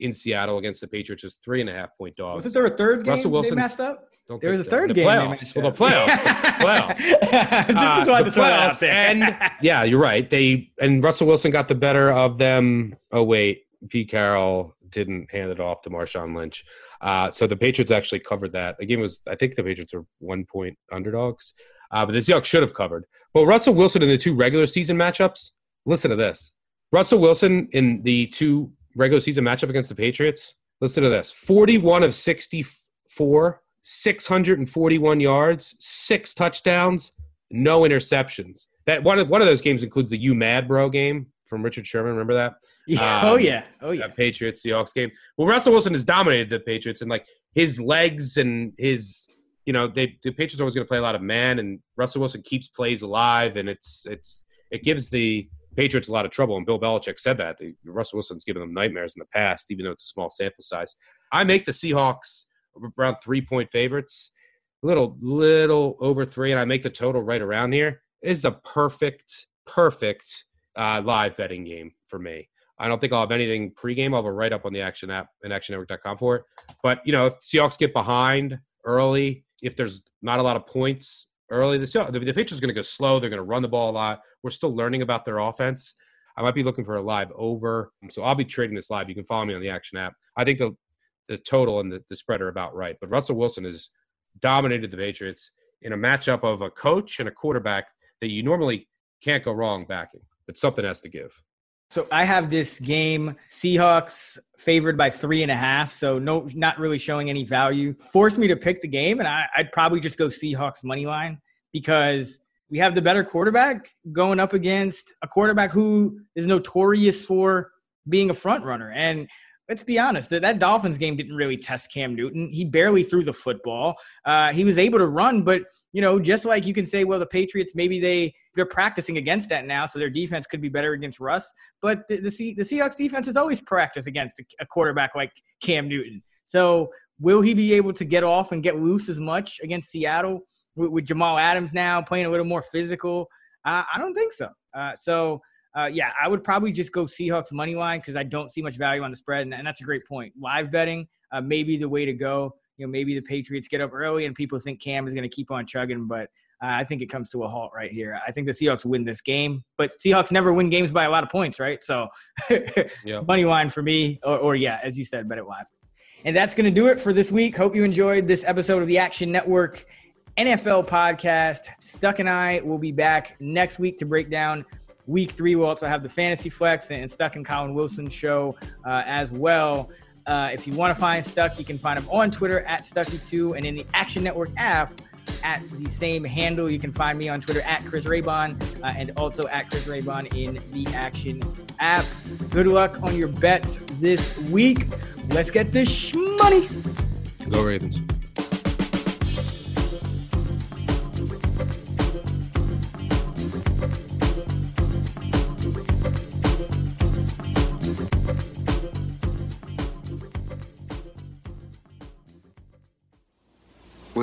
in Seattle against the Patriots as three and a half point dogs. Was there a third game Russell Wilson, they messed up? Don't there was a so. third the game. Playoffs. Well, the playoffs. *laughs* playoffs. *laughs* Just uh, wanted the to throw it out playoffs. and yeah, you're right. They and Russell Wilson got the better of them. Oh wait, Pete Carroll didn't hand it off to Marshawn Lynch. Uh, so the Patriots actually covered that. The game was, I think the Patriots were one point underdogs, uh, but the Seahawks should have covered. But Russell Wilson in the two regular season matchups, listen to this. Russell Wilson in the two regular season matchup against the Patriots, listen to this 41 of 64, 641 yards, six touchdowns, no interceptions. That one of, one of those games includes the You Mad Bro game from Richard Sherman. Remember that? *laughs* Yeah. Um, oh yeah. Oh yeah. Patriots Seahawks game. Well, Russell Wilson has dominated the Patriots and like his legs and his, you know, they the Patriots are always going to play a lot of man, and Russell Wilson keeps plays alive, and it's it's it gives the Patriots a lot of trouble. And Bill Belichick said that the, Russell Wilson's given them nightmares in the past, even though it's a small sample size. I make the Seahawks around three point favorites, a little little over three, and I make the total right around here. It is a perfect perfect uh, live betting game for me. I don't think I'll have anything pregame. I'll have a write up on the Action app and ActionNetwork.com for it. But you know, if Seahawks get behind early, if there's not a lot of points early, Seahawks, the, the pitcher's going to go slow. They're going to run the ball a lot. We're still learning about their offense. I might be looking for a live over, so I'll be trading this live. You can follow me on the Action app. I think the the total and the, the spread are about right. But Russell Wilson has dominated the Patriots in a matchup of a coach and a quarterback that you normally can't go wrong backing. But something has to give. So I have this game Seahawks favored by three and a half. So no, not really showing any value. Forced me to pick the game, and I, would probably just go Seahawks money line because we have the better quarterback going up against a quarterback who is notorious for being a front runner. And let's be honest, that, that Dolphins game didn't really test Cam Newton. He barely threw the football. Uh, he was able to run, but you know, just like you can say, well, the Patriots maybe they they're practicing against that now, so their defense could be better against Russ. But the the, C, the Seahawks defense has always practiced against a, a quarterback like Cam Newton. So will he be able to get off and get loose as much against Seattle with, with Jamal Adams now playing a little more physical? Uh, I don't think so. Uh, so. Uh, yeah, I would probably just go Seahawks money line because I don't see much value on the spread, and, and that's a great point. Live betting uh, may be the way to go you know maybe the Patriots get up early and people think Cam is going to keep on chugging, but uh, I think it comes to a halt right here. I think the Seahawks win this game, but Seahawks never win games by a lot of points, right? So *laughs* yeah. money line for me, or, or yeah, as you said, bet it live. And that's going to do it for this week. Hope you enjoyed this episode of the Action Network NFL podcast. Stuck and I will be back next week to break down week three. We'll also have the Fantasy Flex and Stuck and Collin Wilson show uh, as well. Uh, if you want to find Stuck, you can find him on Twitter at Stuckey2 and in the Action Network app at the same handle. You can find me on Twitter at Chris Raybon uh, and also at Chris Raybon in the Action app. Good luck on your bets this week. Let's get this money. Go Ravens.